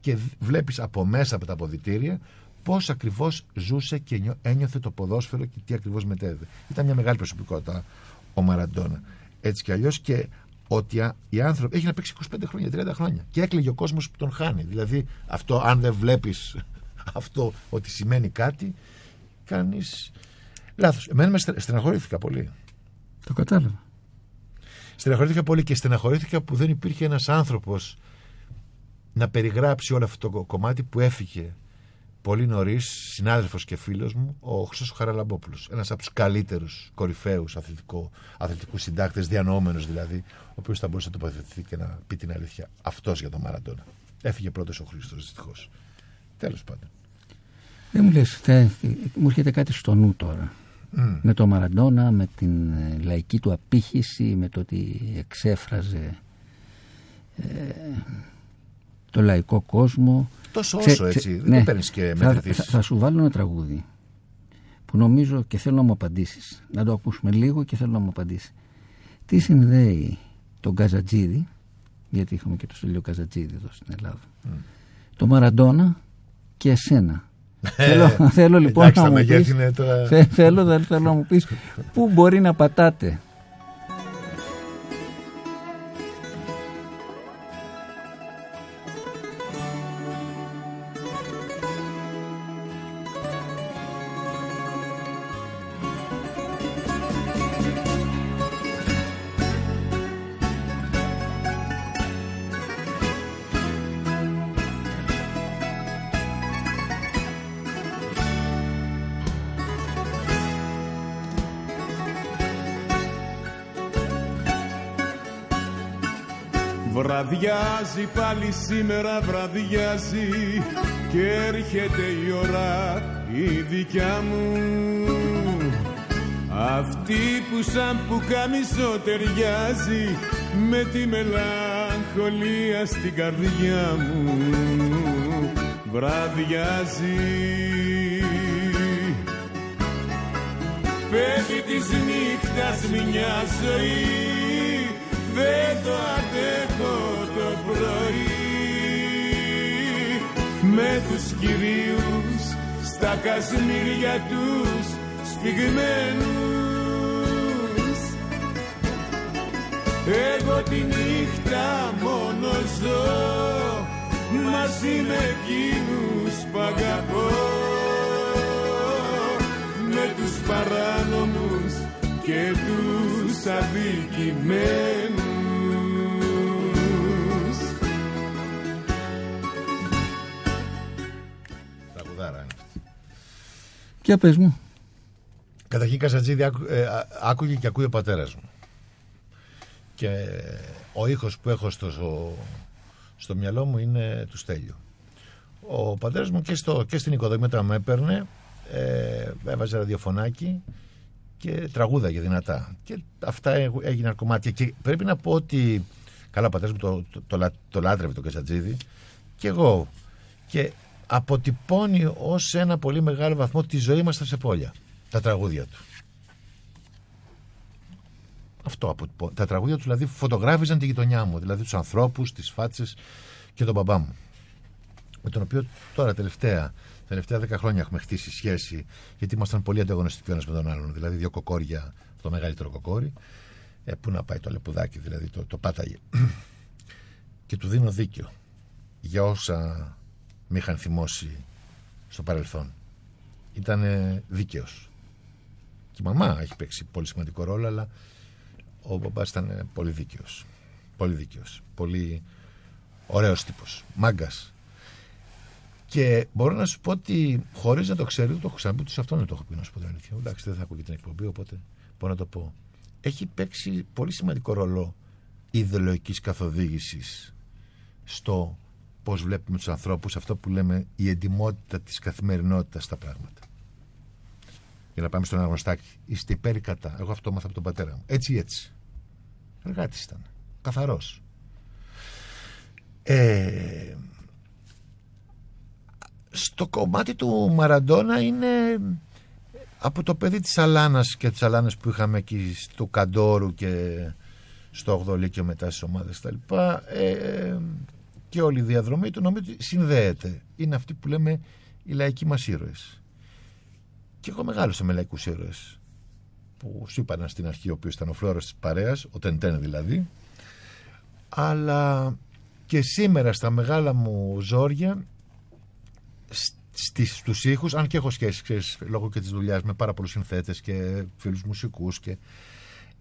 Και δ- βλέπεις από μέσα από τα αποδητήρια πώς ακριβώς ζούσε και νιώ- ένιωθε το ποδόσφαιρο και τι ακριβώς μετέδε. Ήταν μια μεγάλη προσωπικότητα ο Μαραντόνα. Έτσι κι αλλιώς και ότι α- οι άνθρωποι. Έχει να παίξει 25 χρόνια, 30 χρόνια. Και έκλαιγε ο κόσμος που τον χάνει. Δηλαδή, αυτό, αν δεν βλέπεις αυτό ότι σημαίνει κάτι, κάνεις λάθος. Εμένα με στε- στεναχωρήθηκα πολύ. Το κατάλαβα. Στεναχωρήθηκα πολύ και στεναχωρήθηκα που δεν υπήρχε ένας άνθρωπος να περιγράψει όλο αυτό το κομμάτι που έφυγε πολύ νωρίς, συνάδελφος και φίλος μου, ο Χρυσός Χαραλαμπόπουλος. Ένας από τους καλύτερους κορυφαίους αθλητικό, αθλητικούς συντάκτες, διανοούμενους δηλαδή, ο οποίος θα μπορούσε να τοποθετηθεί και να πει την αλήθεια αυτός για τον Μαραντόνα. Έφυγε πρώτος ο Χρήστος δυστυχώς. Τέλος πάντων. Δεν μου λες, θε, μου έρχεται κάτι στο νου τώρα. Μμ. Με το Μαραντόνα, με την ε, λαϊκή του απήχηση, με το ότι εξέφραζε ε, το λαϊκό κόσμο. Τόσο Ξε- όσο ξε- έτσι, δεν ναι. το παίρνεις και θα, μελετήσεις. θα, θα σου βάλω ένα τραγούδι που νομίζω και θέλω να μου απαντήσεις. Να το ακούσουμε λίγο και θέλω να μου απαντήσεις. Τι συνδέει τον Καζατζίδη, γιατί είχαμε και το Στέλιο Καζατζίδη εδώ στην Ελλάδα, το Μαραντόνα και εσένα; Θέλω, θέλω λοιπόν Ε, Εντάξει, να τα μου μεγέθη πεις, είναι τώρα- θε- θέλω, θέλω, θέλω να μου πεις πού μπορεί να πατάτε. Βραδιάζει πάλι σήμερα βραδιάζει και έρχεται η ώρα η δικιά μου. Αυτή που σαν που καμισό ταιριάζει με τη μελαγχολία στην καρδιά μου. Βραδιάζει. Πέφτει της νύχτας μια ζωή Δεν το αντέχω το πρωί. Με τους κυρίους στα κασμίρια τους σφιγμένους. Εγώ τη νύχτα μόνο ζω Μαζί με εκείνους που αγαπώ. Με τους παράνομους και τους αδικημένους. Τραγουδάρα είναι αυτή. Για πες μου. Καταρχήν Καζατζίδη άκου- ε, α- άκουγε και ακούει ο πατέρας μου. Και ο ήχος που έχω στο, στο, στο μυαλό μου είναι του Στέλιου. Ο πατέρας μου και, στο, και στην οικοδομή όταν με έπαιρνε ε, έβαζε ραδιοφωνάκι και τραγούδαγε δυνατά. Και αυτά έγ- έγιναν κομμάτια. Και πρέπει να πω ότι Καλά, ο πατέρας μου το, το, το, λα- το λάτρευε το Καζατζίδη. Και εγώ. Και αποτυπώνει ως ένα πολύ μεγάλο βαθμό τη ζωή μας στα Σεπόλια. Τα τραγούδια του. Αυτό αποτυπώ- Τα τραγούδια του δηλαδή φωτογράφιζαν τη γειτονιά μου. Δηλαδή τους ανθρώπους, τις φάτσες και τον μπαμπά μου. Με τον οποίο τώρα τελευταία, τελευταία δέκα χρόνια έχουμε χτίσει σχέση, γιατί ήμασταν πολύ ανταγωνιστικοί ο ένας με τον άλλον. Δηλαδή, δύο κοκόρια, το μεγαλύτερο κοκόρι, ε, πού να πάει το λεπουδάκι, δηλαδή το, το πάταγε. και του δίνω δίκιο για όσα με είχαν θυμώσει στο παρελθόν. Ήταν δίκαιος. Και η μαμά έχει παίξει πολύ σημαντικό ρόλο, αλλά ο μπαμπάς ήταν ε, πολύ δίκαιος. Πολύ δίκαιος. Πολύ ωραίος τύπος. Μάγκας. Και μπορώ να σου πω ότι χωρίς να το ξέρεις, δεν το έχω ξαναπεί του σε αυτόν δεν το έχω πει να σου πω την αλήθεια. Εντάξει, δεν θα ακούω και την εκπομπή, οπότε μπορώ να το πω. Έχει παίξει πολύ σημαντικό ρόλο ιδεολογικής καθοδήγησης στο πώς βλέπουμε τους ανθρώπους, αυτό που λέμε η εντυμότητα της καθημερινότητας στα πράγματα. Για να πάμε στον αγνωστάκι. Είστε υπέρ ή κατά; Εγώ αυτό έμαθα από τον πατέρα μου. Έτσι ή έτσι. Εργάτης ήταν. Καθαρός. Ε, στο κομμάτι του Μαραντόνα είναι από το παιδί της Αλάνας και τις Αλάνες που είχαμε εκεί στο Καντόρου και στο 8 Λύκειο μετά στις ομάδες τα λοιπά ε, και όλη η διαδρομή του νομίζω ότι συνδέεται. Είναι αυτοί που λέμε οι λαϊκοί μας ήρωες. Και εγώ μεγάλωσα με λαϊκούς ήρωες που σου είπα στην αρχή ο οποίος ήταν ο φλόρος της παρέας ο Τεντέν δηλαδή. Αλλά και σήμερα στα μεγάλα μου ζόρια στις, στους ήχους, αν και έχω σχέση ξέρεις, λόγω και της δουλειάς με πάρα πολλούς συνθέτες και φίλους μουσικούς και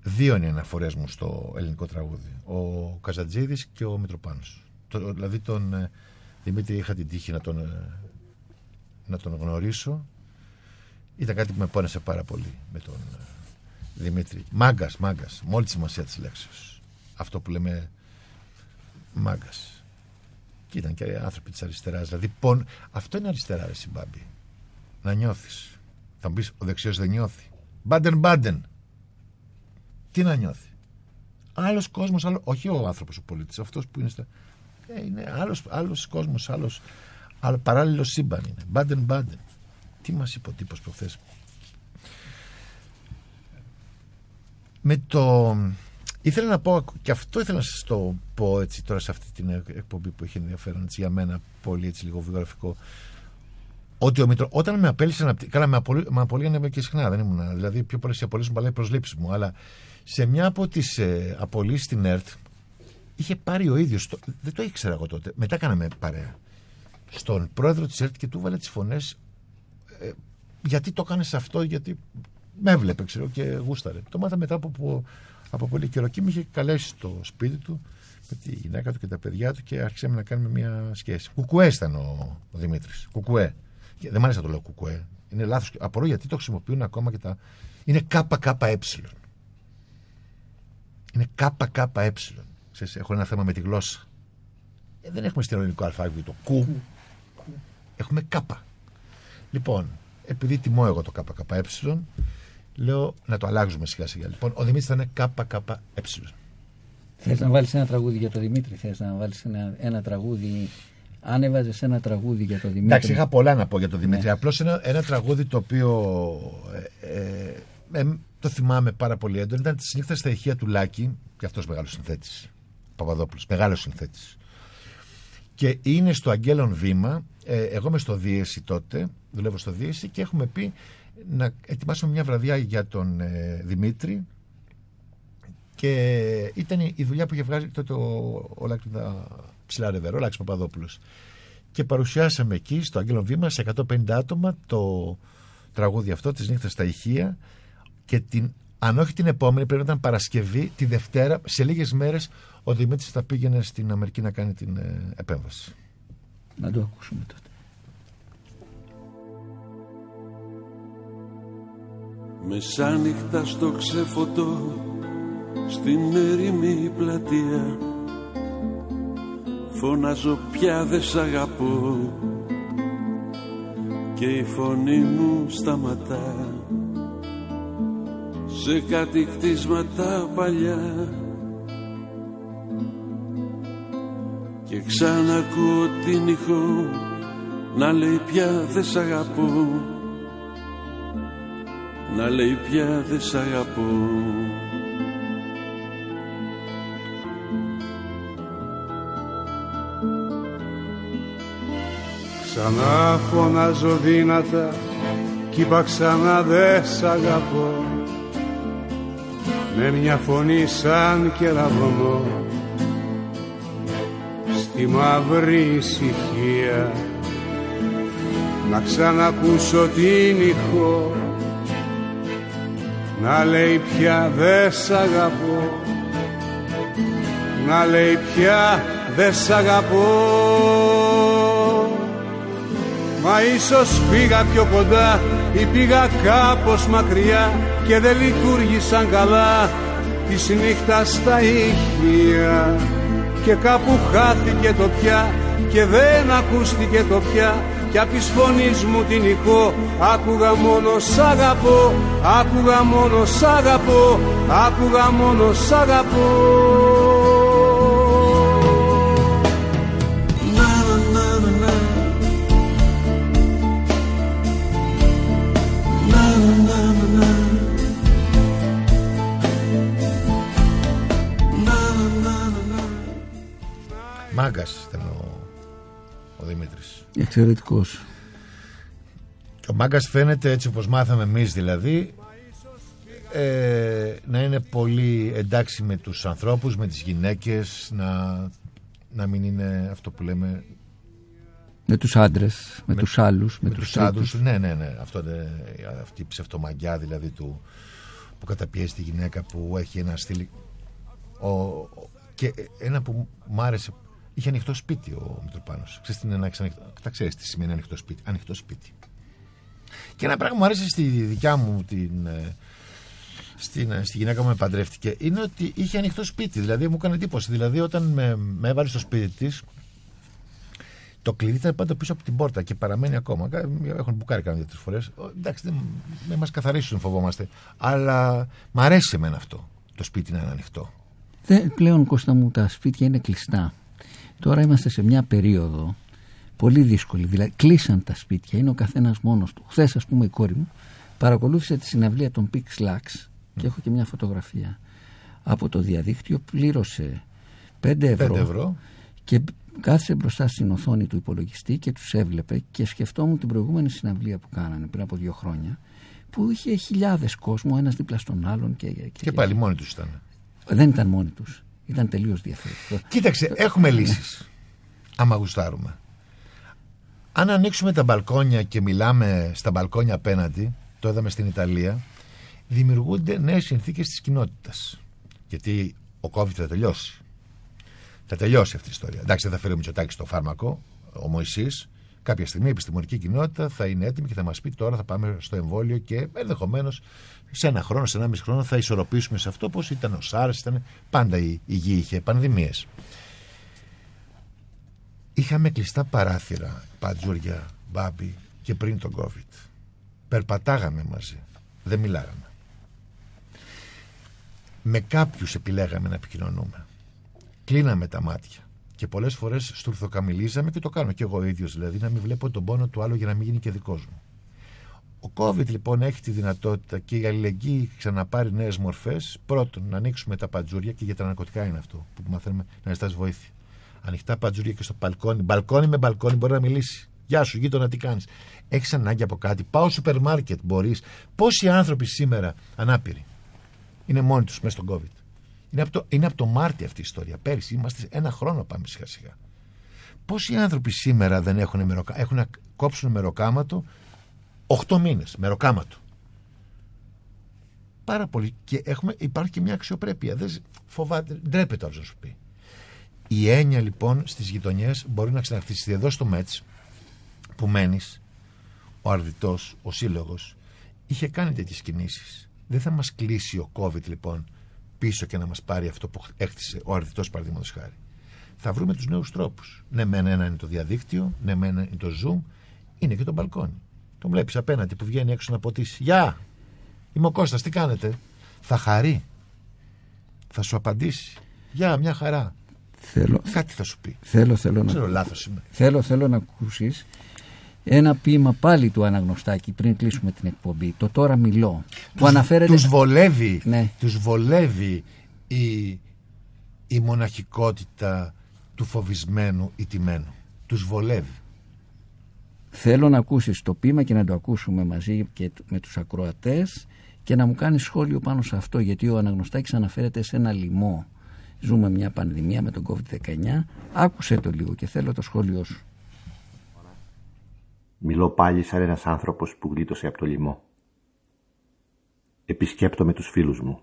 δύο είναι οι αναφορές μου στο ελληνικό τραγούδι. Ο Καζατζίδης και ο Μητροπάνος. Το, δηλαδή τον ε, Δημήτρη είχα την τύχη να τον, ε, να τον γνωρίσω. Ήταν κάτι που με πόνεσε πάρα πολύ με τον ε, Δημήτρη. Μάγκας, μάγκας, με όλη τη σημασία της λέξης. Αυτό που λέμε μάγκας και ήταν και άνθρωποι της αριστεράς. Δηλαδή, πον... αυτό είναι αριστερά, ρε Συμπάμπη. Να νιώθεις. Θα μου πεις, ο δεξιός δεν νιώθει. Μπάντεν, μπάντεν. Τι να νιώθει. Άλλος κόσμος, άλλο... όχι ο άνθρωπος ο πολίτης, αυτός που είναι στα. Ε, είναι άλλος άλλος κόσμος, άλλο. άλλο παράλληλο σύμπαν είναι. Μπάντεν, μπάντεν. Τι μας είπε ο τύπος προχθές; Με το. Ήθελα να πω, και αυτό ήθελα να σας το πω έτσι τώρα σε αυτή την εκπομπή που έχει ενδιαφέρον έτσι, για μένα πολύ έτσι λίγο βιογραφικό. Ότι ο Μητρο, όταν με απέλησε να. Καλά, με, απολύ, με απολύγανε και συχνά, δεν ήμουν. Δηλαδή, πιο πολλές οι απολύσεις μου παλάει προσλήψει μου. Αλλά σε μια από τις ε, απολύσεις στην ΕΡΤ είχε πάρει ο ίδιος. Δεν το ήξερα εγώ τότε. Μετά κάναμε παρέα. Στον πρόεδρο της ΕΡΤ και του βάλε τις φωνές. Ε, γιατί το έκανε αυτό, γιατί με έβλεπε, ξέρω και γούσταρε. Το μάθα μετά από, που, από πολύ καιρό και με είχε καλέσει στο σπίτι του με τη γυναίκα του και τα παιδιά του και άρχισαμε να κάνουμε μια σχέση. Κουκουέ ήταν ο, ο Δημήτρης. Κουκουέ. Και δεν μ' άρεσε να το λέω κουκουέ. Είναι λάθος. Απορώ γιατί το χρησιμοποιούν ακόμα και τα. Είναι ΚΚΕ. Είναι ΚΚΕ. Ξέρεις, έχω ένα θέμα με τη γλώσσα. Ε, δεν έχουμε στην ελληνικό αλφάβητο κου. Έχουμε κάπα. Λοιπόν, επειδή τιμώ εγώ το ΚΚΕ, λέω να το αλλάξουμε σιγά σιγά. Λοιπόν, ο Δημήτρης θα είναι ΚΚΕ. Θες να βάλεις ένα τραγούδι για τον Δημήτρη, θες να βάλεις ένα, ένα τραγούδι. Αν έβαζε ένα τραγούδι για τον Δημήτρη. Εντάξει, είχα πολλά να πω για τον Δημήτρη. Ναι. Απλώς ένα, ένα τραγούδι το οποίο ε, ε, ε, το θυμάμαι πάρα πολύ έντονα ήταν τη νύχτα στα ηχεία του Λάκη, και αυτός μεγάλος συνθέτης. Παπαδόπουλος, μεγάλος συνθέτης. Και είναι στο Αγγέλων Βήμα. Ε, εγώ είμαι στο Δίεση τότε, δουλεύω στο Δίεση και έχουμε πει να ετοιμάσουμε μια βραδιά για τον ε, Δημήτρη και ήταν η δουλειά που είχε βγάλει τότε ο, ο Λάκρυδα ψηλά ρεβερό, ο Λάκης Παπαδόπουλος. Και παρουσιάσαμε εκεί στο Αγγέλων Βήμα σε 150 άτομα το τραγούδι αυτό της νύχτας στα ηχεία και την, αν όχι την επόμενη πρέπει να ήταν Παρασκευή, τη Δευτέρα, σε λίγες μέρες ο Δημήτρης θα πήγαινε στην Αμερική να κάνει την ε, επέμβαση. Να το ακούσουμε τότε. Μεσάνυχτα στο ξεφωτό στην ερημή πλατεία. Φωνάζω πια δε σ' αγαπώ και η φωνή μου σταματά. Σε κάτι κτίσματα παλιά. Και ξανακούω την ηχό να λέει πια δε σ' αγαπώ Να λέει πια δε σ' αγαπώ. Ξανά φωνάζω δύνατα κι είπα ξανά δε σ' αγαπώ. Με μια φωνή σαν κεραυνό στη μαύρη ησυχία να ξανακούσω την ηχό να λέει πια δε σ' αγαπώ να λέει πια δε σ' αγαπώ Μα ίσως πήγα πιο κοντά ή πήγα κάπως μακριά και δεν λειτουργήσαν καλά της νύχτας τα ηχεία. Και κάπου χάθηκε το πια και δεν ακούστηκε το πια κι απ' της φωνής μου την ηχό άκουγα μόνο σ' αγαπώ. Άκουγα μόνο σ' αγαπώ. Άκουγα μόνο σ' αγαπώ. Μάγκας Εξαιρετικός. Και ο μάγκας φαίνεται έτσι όπως μάθαμε εμείς δηλαδή ε, να είναι πολύ εντάξει με τους ανθρώπους, με τις γυναίκες, να, να μην είναι αυτό που λέμε Με τους άντρες, με, Με- τους άλλους, με, με τους τους άντρους. τρίτους. Ναι, ναι, ναι. Αυτό είναι, αυτή η ψευτομαγκιά δηλαδή του, που καταπιέζει τη γυναίκα που έχει ένα στυλ. Ο, ο- και ένα που μ' άρεσε. Είχε ανοιχτό σπίτι ο Μητροπάνος. Ξέρεις τι είναι να έχεις ανοιχτό. Τα ξέρεις τι σημαίνει ανοιχτό σπίτι. Ανοιχτό σπίτι. Και ένα πράγμα που μου άρεσε στη δικιά μου την. ε, Στην, ε, στη γυναίκα μου με παντρεύτηκε είναι ότι είχε ανοιχτό σπίτι. Δηλαδή μου έκανε εντύπωση. Δηλαδή όταν με, με έβαλε στο σπίτι της, το κλειδί ήταν πάντα πίσω από την πόρτα και παραμένει ακόμα. Κα- Έχουν μπουκάρει κάνα δύο-τρεις φορές. Εντάξει, δεν, δεν μας καθαρίσουν, φοβόμαστε. Αλλά μ' αρέσει εμένα αυτό. Το σπίτι να είναι ανοιχτό. Δεν, πλέον Κώστα μου τα σπίτια είναι κλειστά. Τώρα είμαστε σε μια περίοδο πολύ δύσκολη. Δηλαδή κλείσαν τα σπίτια, είναι ο καθένας μόνος του. Χθες, ας πούμε, η κόρη μου παρακολούθησε τη συναυλία των Pix Lax και έχω και μια φωτογραφία από το διαδίκτυο. Πλήρωσε 5 ευρώ, 5 ευρώ. και κάθισε μπροστά στην οθόνη του υπολογιστή και τους έβλεπε και σκεφτόμουν την προηγούμενη συναυλία που κάνανε πριν από δύο χρόνια που είχε χιλιάδες κόσμο ένας δίπλα στον άλλον και, και, Και πάλι μόνοι τους ήταν. δεν ήταν μόνοι τους ήταν τελείως διαφορετικό Κοίταξε, έχουμε λύσεις. Άμα γουστάρουμε. Αν ανοίξουμε τα μπαλκόνια και μιλάμε στα μπαλκόνια απέναντι, το είδαμε στην Ιταλία, δημιουργούνται νέες συνθήκες της κοινότητας. Γιατί ο COVID θα τελειώσει. Θα τελειώσει αυτή η ιστορία. Εντάξει, δεν θα φέρει ο Μητσοτάκης το φάρμακο, ο Μωυσής. Κάποια στιγμή η επιστημονική κοινότητα θα είναι έτοιμη και θα μας πει τώρα θα πάμε στο εμβόλιο και ενδεχομένως σε ένα χρόνο, σε ένα μισή χρόνο θα ισορροπήσουμε σε αυτό όπω ήταν ο SARS, ήταν πάντα η, η γη είχε πανδημίες. Είχαμε κλειστά παράθυρα, πατζούρια, μπάμπι και πριν τον COVID. Περπατάγαμε μαζί. Δεν μιλάγαμε. Με κάποιους επιλέγαμε να επικοινωνούμε. Κλείναμε τα μάτια. Και πολλές φορές στουρθοκαμιλίζαμε και το κάνω και εγώ ο ίδιος δηλαδή να μην βλέπω τον πόνο του άλλου για να μην γίνει και δικός μου. Ο COVID λοιπόν έχει τη δυνατότητα και η αλληλεγγύη ξαναπάρει νέες μορφές. Πρώτον, να ανοίξουμε τα πατζούρια και για τα ναρκωτικά είναι αυτό που μαθαίνουμε να ζητάς βοήθεια. Ανοιχτά πατζούρια και στο μπαλκόνι. Μπαλκόνι με μπαλκόνι μπορεί να μιλήσεις. Γεια σου, γείτονα, τι κάνεις; Έχεις ανάγκη από κάτι; Πάω στο σούπερ μάρκετ, μπορείς. Πόσοι άνθρωποι σήμερα ανάπηροι είναι μόνοι τους μέσα στον COVID; Είναι από, το, είναι από το Μάρτιο αυτή η ιστορία. Πέρυσι είμαστε ένα χρόνο πάμε σιγά σιγά. Πόσοι άνθρωποι σήμερα δεν έχουν, μεροκα... έχουν να κόψουν μεροκάματο 8 μήνες μεροκάματο. Πάρα πολύ. Και έχουμε, υπάρχει και μια αξιοπρέπεια. Δεν σ- φοβάται, ντρέπεται άλλος να σου πει. Η έννοια λοιπόν στις γειτονιές μπορεί να ξαναχτίσει εδώ στο Μέτς που μένεις, ο αρδιτός, ο σύλλογος, είχε κάνει τέτοιες κινήσεις. Δεν θα μας κλείσει ο COVID λοιπόν πίσω και να μας πάρει αυτό που έκτισε ο αρδιτός παραδείγματος χάρη. Θα βρούμε τους νέους τρόπους. Ναι, μεν ένα είναι το διαδίκτυο, ναι, μεν ένα είναι το Zoom, είναι και το μπαλκόνι. Τον βλέπεις απέναντι που βγαίνει έξω να ποτίσει. Γεια! Είμαι ο Κώστας, τι κάνετε; Θα χαρεί. Θα σου απαντήσει. Γεια, μια χαρά. Θέλω, Κάτι θα σου πει. θέλω, θέλω Δεν να ξέρω, λάθος είμαι. Θέλω, θέλω να ακούσεις ένα ποίημα πάλι του Αναγνωστάκη πριν κλείσουμε την εκπομπή. Το τώρα μιλώ. Που αναφέρεται. Τους βολεύει, Ναι. τους βολεύει η, η μοναχικότητα του φοβισμένου ηττημένου. Τους βολεύει. Θέλω να ακούσεις το ποίημα και να το ακούσουμε μαζί και τ- με τους ακροατές και να μου κάνεις σχόλιο πάνω σε αυτό γιατί ο Αναγνωστάκης αναφέρεται σε ένα λοιμό. Ζούμε μια πανδημία με τον COVID-19. Άκουσε το λίγο και θέλω το σχόλιο σου. Μιλώ πάλι σαν ένας άνθρωπος που γλίτωσε από το λοιμό. Επισκέπτομαι τους φίλους μου.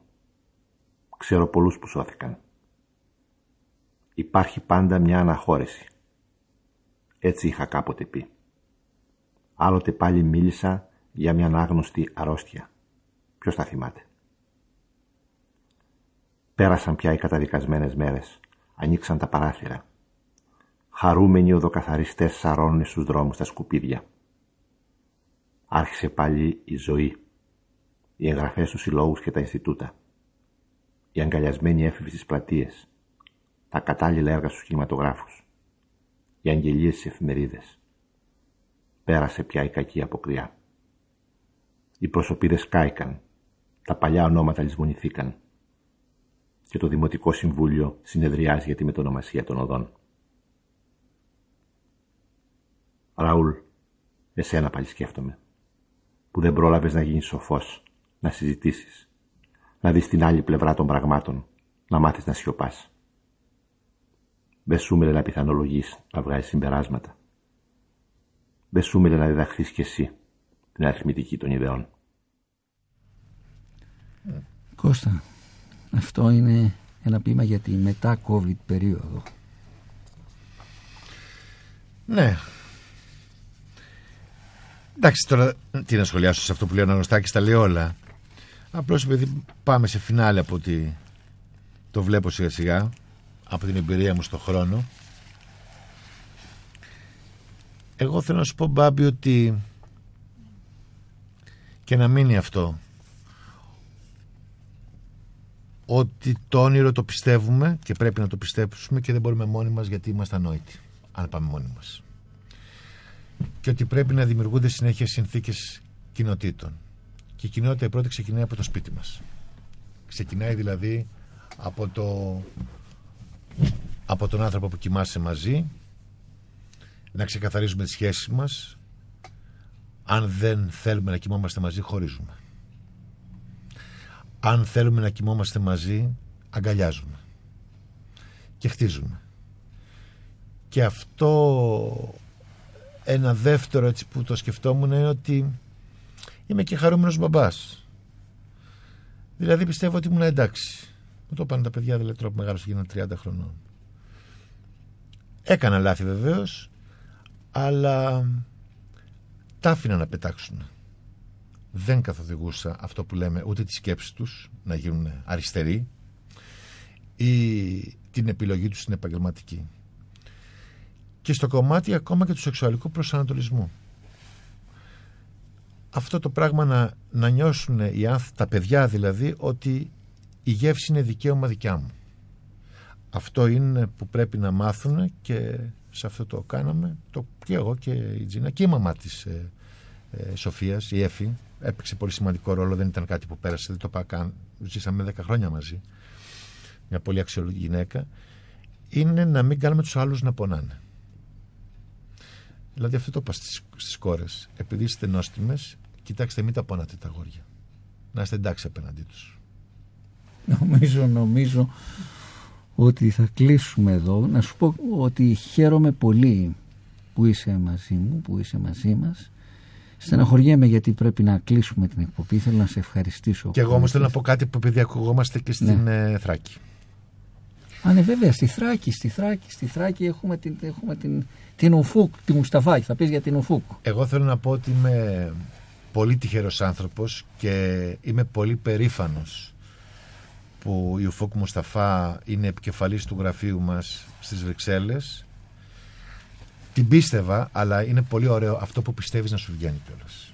Ξέρω πολλούς που σώθηκαν. Υπάρχει πάντα μια αναχώρηση. Έτσι είχα κάποτε πει. Άλλοτε πάλι μίλησα για μια ανάγνωστη αρρώστια. Ποιος τα θυμάται; Πέρασαν πια οι καταδικασμένες μέρες. Ανοίξαν τα παράθυρα. Χαρούμενοι οδοκαθαριστές σαρώνουν στους δρόμους τα σκουπίδια. Άρχισε πάλι η ζωή. Οι εγγραφές στους συλλόγους και τα Ινστιτούτα. Οι αγκαλιασμένοι έφηβοι στις πλατείες. Τα κατάλληλα έργα στους κινηματογράφους. Οι αγγελίες στις εφημερίδες. Πέρασε πια η κακή αποκριά. Οι προσωπίδες κάηκαν. Τα παλιά ονόματα λησμονηθήκαν. Και το Δημοτικό Συμβούλιο συνεδριάζει για τη μετονομασία των οδών. Ραούλ, εσένα πάλι σκέφτομαι. Που δεν πρόλαβες να γίνεις σοφός, να συζητήσεις, να δεις την άλλη πλευρά των πραγμάτων, να μάθεις να σιωπάς. Δεν σου μέλε να πιθανολογείς, να βγάζεις συμπεράσματα. Δεν σου μέλε να διδαχθείς κι εσύ την αριθμητική των ιδεών. Κώστα, αυτό είναι ένα ποίημα για τη μετά COVID περίοδο. Ναι. Εντάξει, τώρα τι να σχολιάσω σε αυτό που λέει ο Αναγνωστάκης, τα λέει όλα. Απλώς επειδή πάμε σε φινάλε από ότι το βλέπω σιγά σιγά, από την εμπειρία μου στον χρόνο, εγώ θέλω να σου πω Μπάμπη ότι και να μείνει αυτό ότι το όνειρο το πιστεύουμε και πρέπει να το πιστέψουμε και δεν μπορούμε μόνοι μας γιατί είμαστε ανόητοι αν πάμε μόνοι μας. Και ότι πρέπει να δημιουργούνται συνέχεια συνθήκες κοινοτήτων. Και η κοινότητα η πρώτη ξεκινάει από το σπίτι μας. Ξεκινάει δηλαδή από το από τον άνθρωπο που κοιμάσαι μαζί να ξεκαθαρίζουμε τις σχέσεις μας. Αν δεν θέλουμε να κοιμόμαστε μαζί χωρίζουμε. Αν θέλουμε να κοιμόμαστε μαζί αγκαλιάζουμε και χτίζουμε. Και αυτό ένα δεύτερο έτσι που το σκεφτόμουν είναι ότι είμαι και χαρούμενος μπαμπάς. Δηλαδή πιστεύω ότι ήμουν εντάξει. Μου το είπαν τα παιδιά δηλαδή τώρα που μεγάλος γίνανε 30 χρονών. Έκανα λάθη βεβαίως αλλά τα άφηνα να πετάξουν. Δεν καθοδηγούσα αυτό που λέμε ούτε τη σκέψη τους να γίνουν αριστεροί ή την επιλογή τους στην επαγγελματική. Και στο κομμάτι ακόμα και του σεξουαλικού προσανατολισμού. Αυτό το πράγμα να, να νιώσουν οι άνθ, τα παιδιά δηλαδή ότι η γεύση είναι δικαίωμα δικιά μου. Αυτό είναι που πρέπει να μάθουν και σε αυτό το κάναμε. Το, και εγώ και η Τζίνα και η μαμά της ε, ε, Σοφίας, η Έφη έπαιξε πολύ σημαντικό ρόλο. Δεν ήταν κάτι που πέρασε δεν το είπα καν. Ζήσαμε 10 χρόνια μαζί. Μια πολύ αξιολογική γυναίκα. Είναι να μην κάνουμε τους άλλους να πονάνε. Δηλαδή αυτό το είπα στις, στις κόρες. Επειδή είστε νόστιμες κοιτάξτε μην τα πονάτε τα αγόρια να είστε εντάξει απέναντί τους. Νομίζω, νομίζω ότι θα κλείσουμε εδώ. Να σου πω ότι χαίρομαι πολύ που είσαι μαζί μου, που είσαι μαζί μας. Στεναχωριέμαι γιατί πρέπει να κλείσουμε την εκπομπή. Θέλω να σε ευχαριστήσω. και εγώ όμως θέλω να πω κάτι που επειδή ακουγόμαστε και στην Ναι. ε, Θράκη Α, ναι, βέβαια, στη Θράκη, στη Θράκη, στη Θράκη έχουμε την, έχουμε την, την Ουφούκ, τη Μουσταφάκη. Θα πεις για την Ουφούκ. Εγώ θέλω να πω ότι είμαι πολύ τυχερός άνθρωπος και είμαι πολύ περήφανος που η Ουφούκ Μουσταφά είναι επικεφαλής του γραφείου μας στις Βρυξέλλες. Την πίστευα, αλλά είναι πολύ ωραίο αυτό που πιστεύεις να σου βγαίνει κιόλας.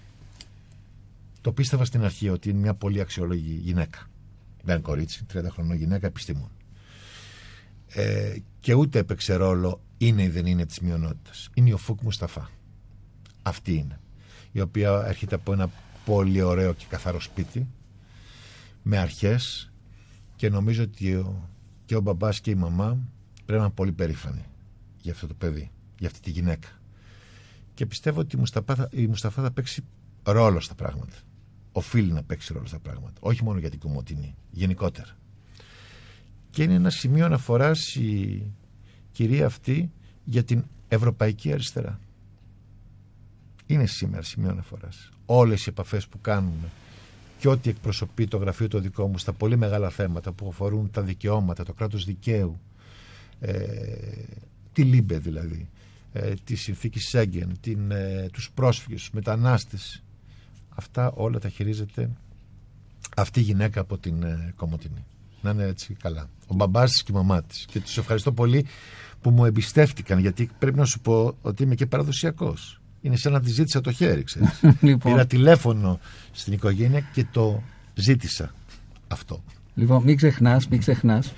Το πίστευα στην αρχή ότι είναι μια πολύ αξιόλογη γυναίκα. Δεν είναι κορίτσι, 30 χρονών γυναίκα, επιστήμον. ε, και ούτε έπαιξε ρόλο είναι ή δεν είναι της μειονότητας. Είναι η Οφούκ Μουσταφά. Αυτή είναι. Η οποία έρχεται από ένα πολύ ωραίο και καθαρό σπίτι με αρχές και νομίζω ότι ο, και ο μπαμπάς και η μαμά πρέπει να είναι πολύ περήφανοι για αυτό το παιδί, για αυτή τη γυναίκα. Και πιστεύω ότι η Μουσταφά, θα- η Μουσταφά θα παίξει ρόλο στα πράγματα. Οφείλει να παίξει ρόλο στα πράγματα. Όχι μόνο για την Κομωτινή, γενικότερα. Και είναι ένα σημείο αναφοράς η κυρία αυτή για την ευρωπαϊκή αριστερά. Είναι σήμερα σημείο αναφοράς. Όλες οι επαφές που κάνουμε και ό,τι εκπροσωπεί το γραφείο το δικό μου στα πολύ μεγάλα θέματα που αφορούν τα δικαιώματα, το κράτος δικαίου, ε, τη LIBE δηλαδή, ε, τη συνθήκη Σέγγεν, την, ε, τους πρόσφυγες, τους μετανάστες. Αυτά όλα τα χειρίζεται αυτή η γυναίκα από την ε, Κομωτινή. Να είναι έτσι καλά. Ο μπαμπάς της και η μαμά της. Και τους ευχαριστώ πολύ που μου εμπιστεύτηκαν γιατί πρέπει να σου πω ότι είμαι και παραδοσιακός. Είναι σαν να τη ζήτησα το χέρι, ξέρεις. Λοιπόν. Πήρα τηλέφωνο στην οικογένεια και το ζήτησα αυτό. Λοιπόν, μην ξεχνάς, μην ξεχνάς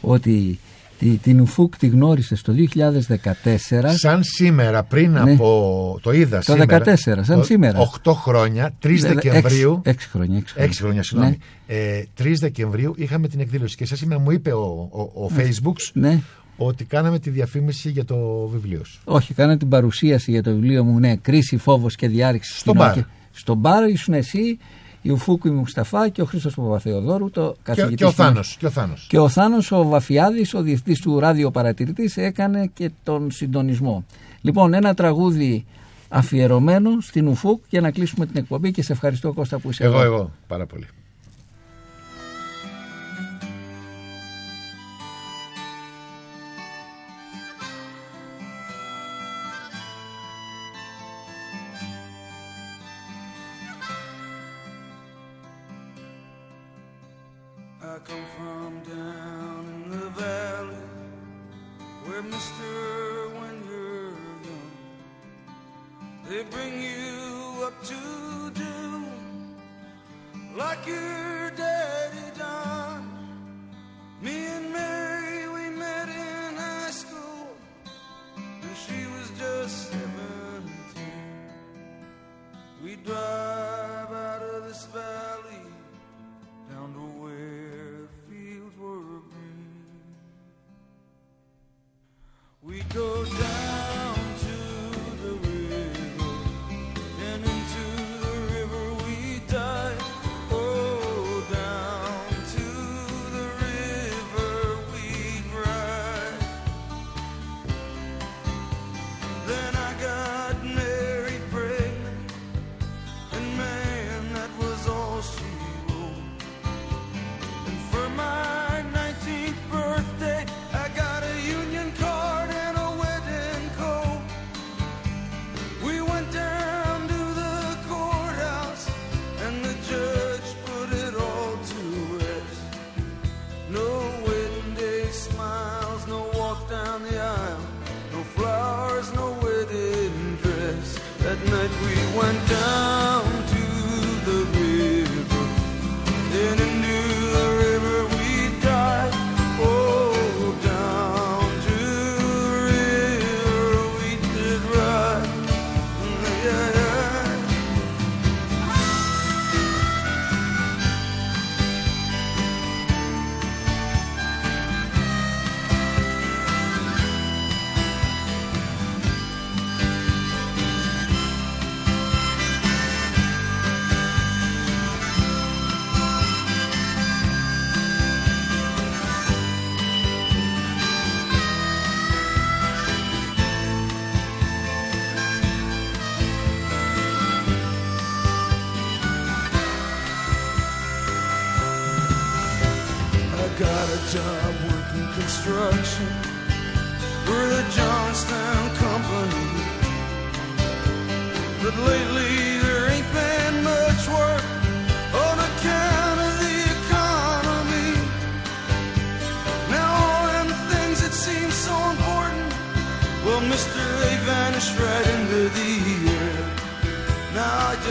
ότι τη, την Ουφούκ τη γνώρισες το 2014. Σαν σήμερα, πριν Ναι. από. Το είδα Το σήμερα. 14, σαν το- σήμερα. 8 χρόνια, 3 Δε- δε- Δεκεμβρίου. έξι- έξι χρόνια, έξι χρόνια. 6 χρόνια, συγγνώμη. Ναι. Ε, 3 Δεκεμβρίου είχαμε την εκδήλωση και σας σήμερα μου είπε ο, ο, ο Ναι. Facebook Ναι. Ότι κάναμε τη διαφήμιση για το βιβλίο σου. Όχι, κάνα την παρουσίαση για το βιβλίο μου, ναι, Κρίση, φόβος και διάρρηξη. Στον κοινό. μπαρ. Και- Στον μπαρ ήσουν εσύ, η Ουφούκου η Μουσταφά και ο Χρήστος Παπαθεοδόρου, το Και, καθηγητής. και ο στην- Θάνος. Και ο Θάνος. Και ο Θάνος ο Βαφιάδης, ο διευθυντής του ραδιοπαρατηρητής, έκανε και τον συντονισμό. Λοιπόν, ένα τραγούδι αφιερωμένο στην Ουφούκ για να κλείσουμε την εκπομπή και σε ευχαριστώ Κώστα που είσαι Εγώ, εδώ. εγώ. Πάρα πολύ.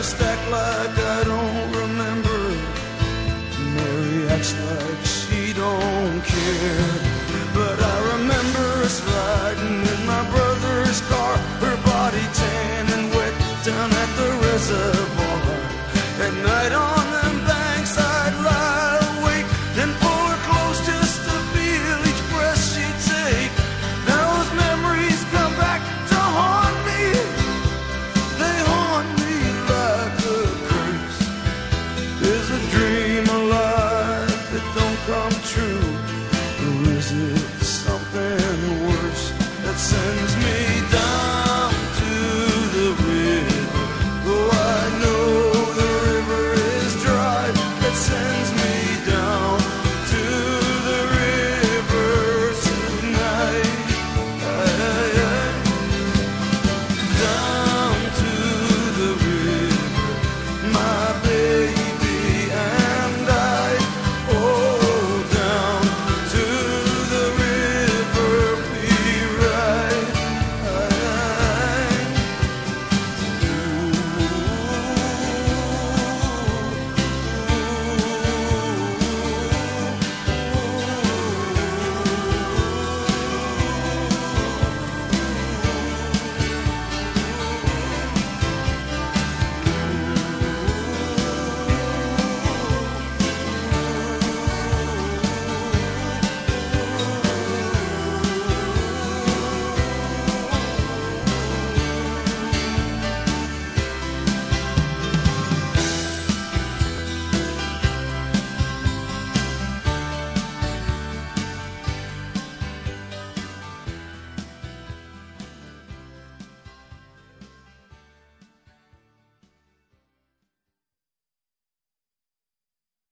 Just act like I don't remember. Mary acts like she don't care.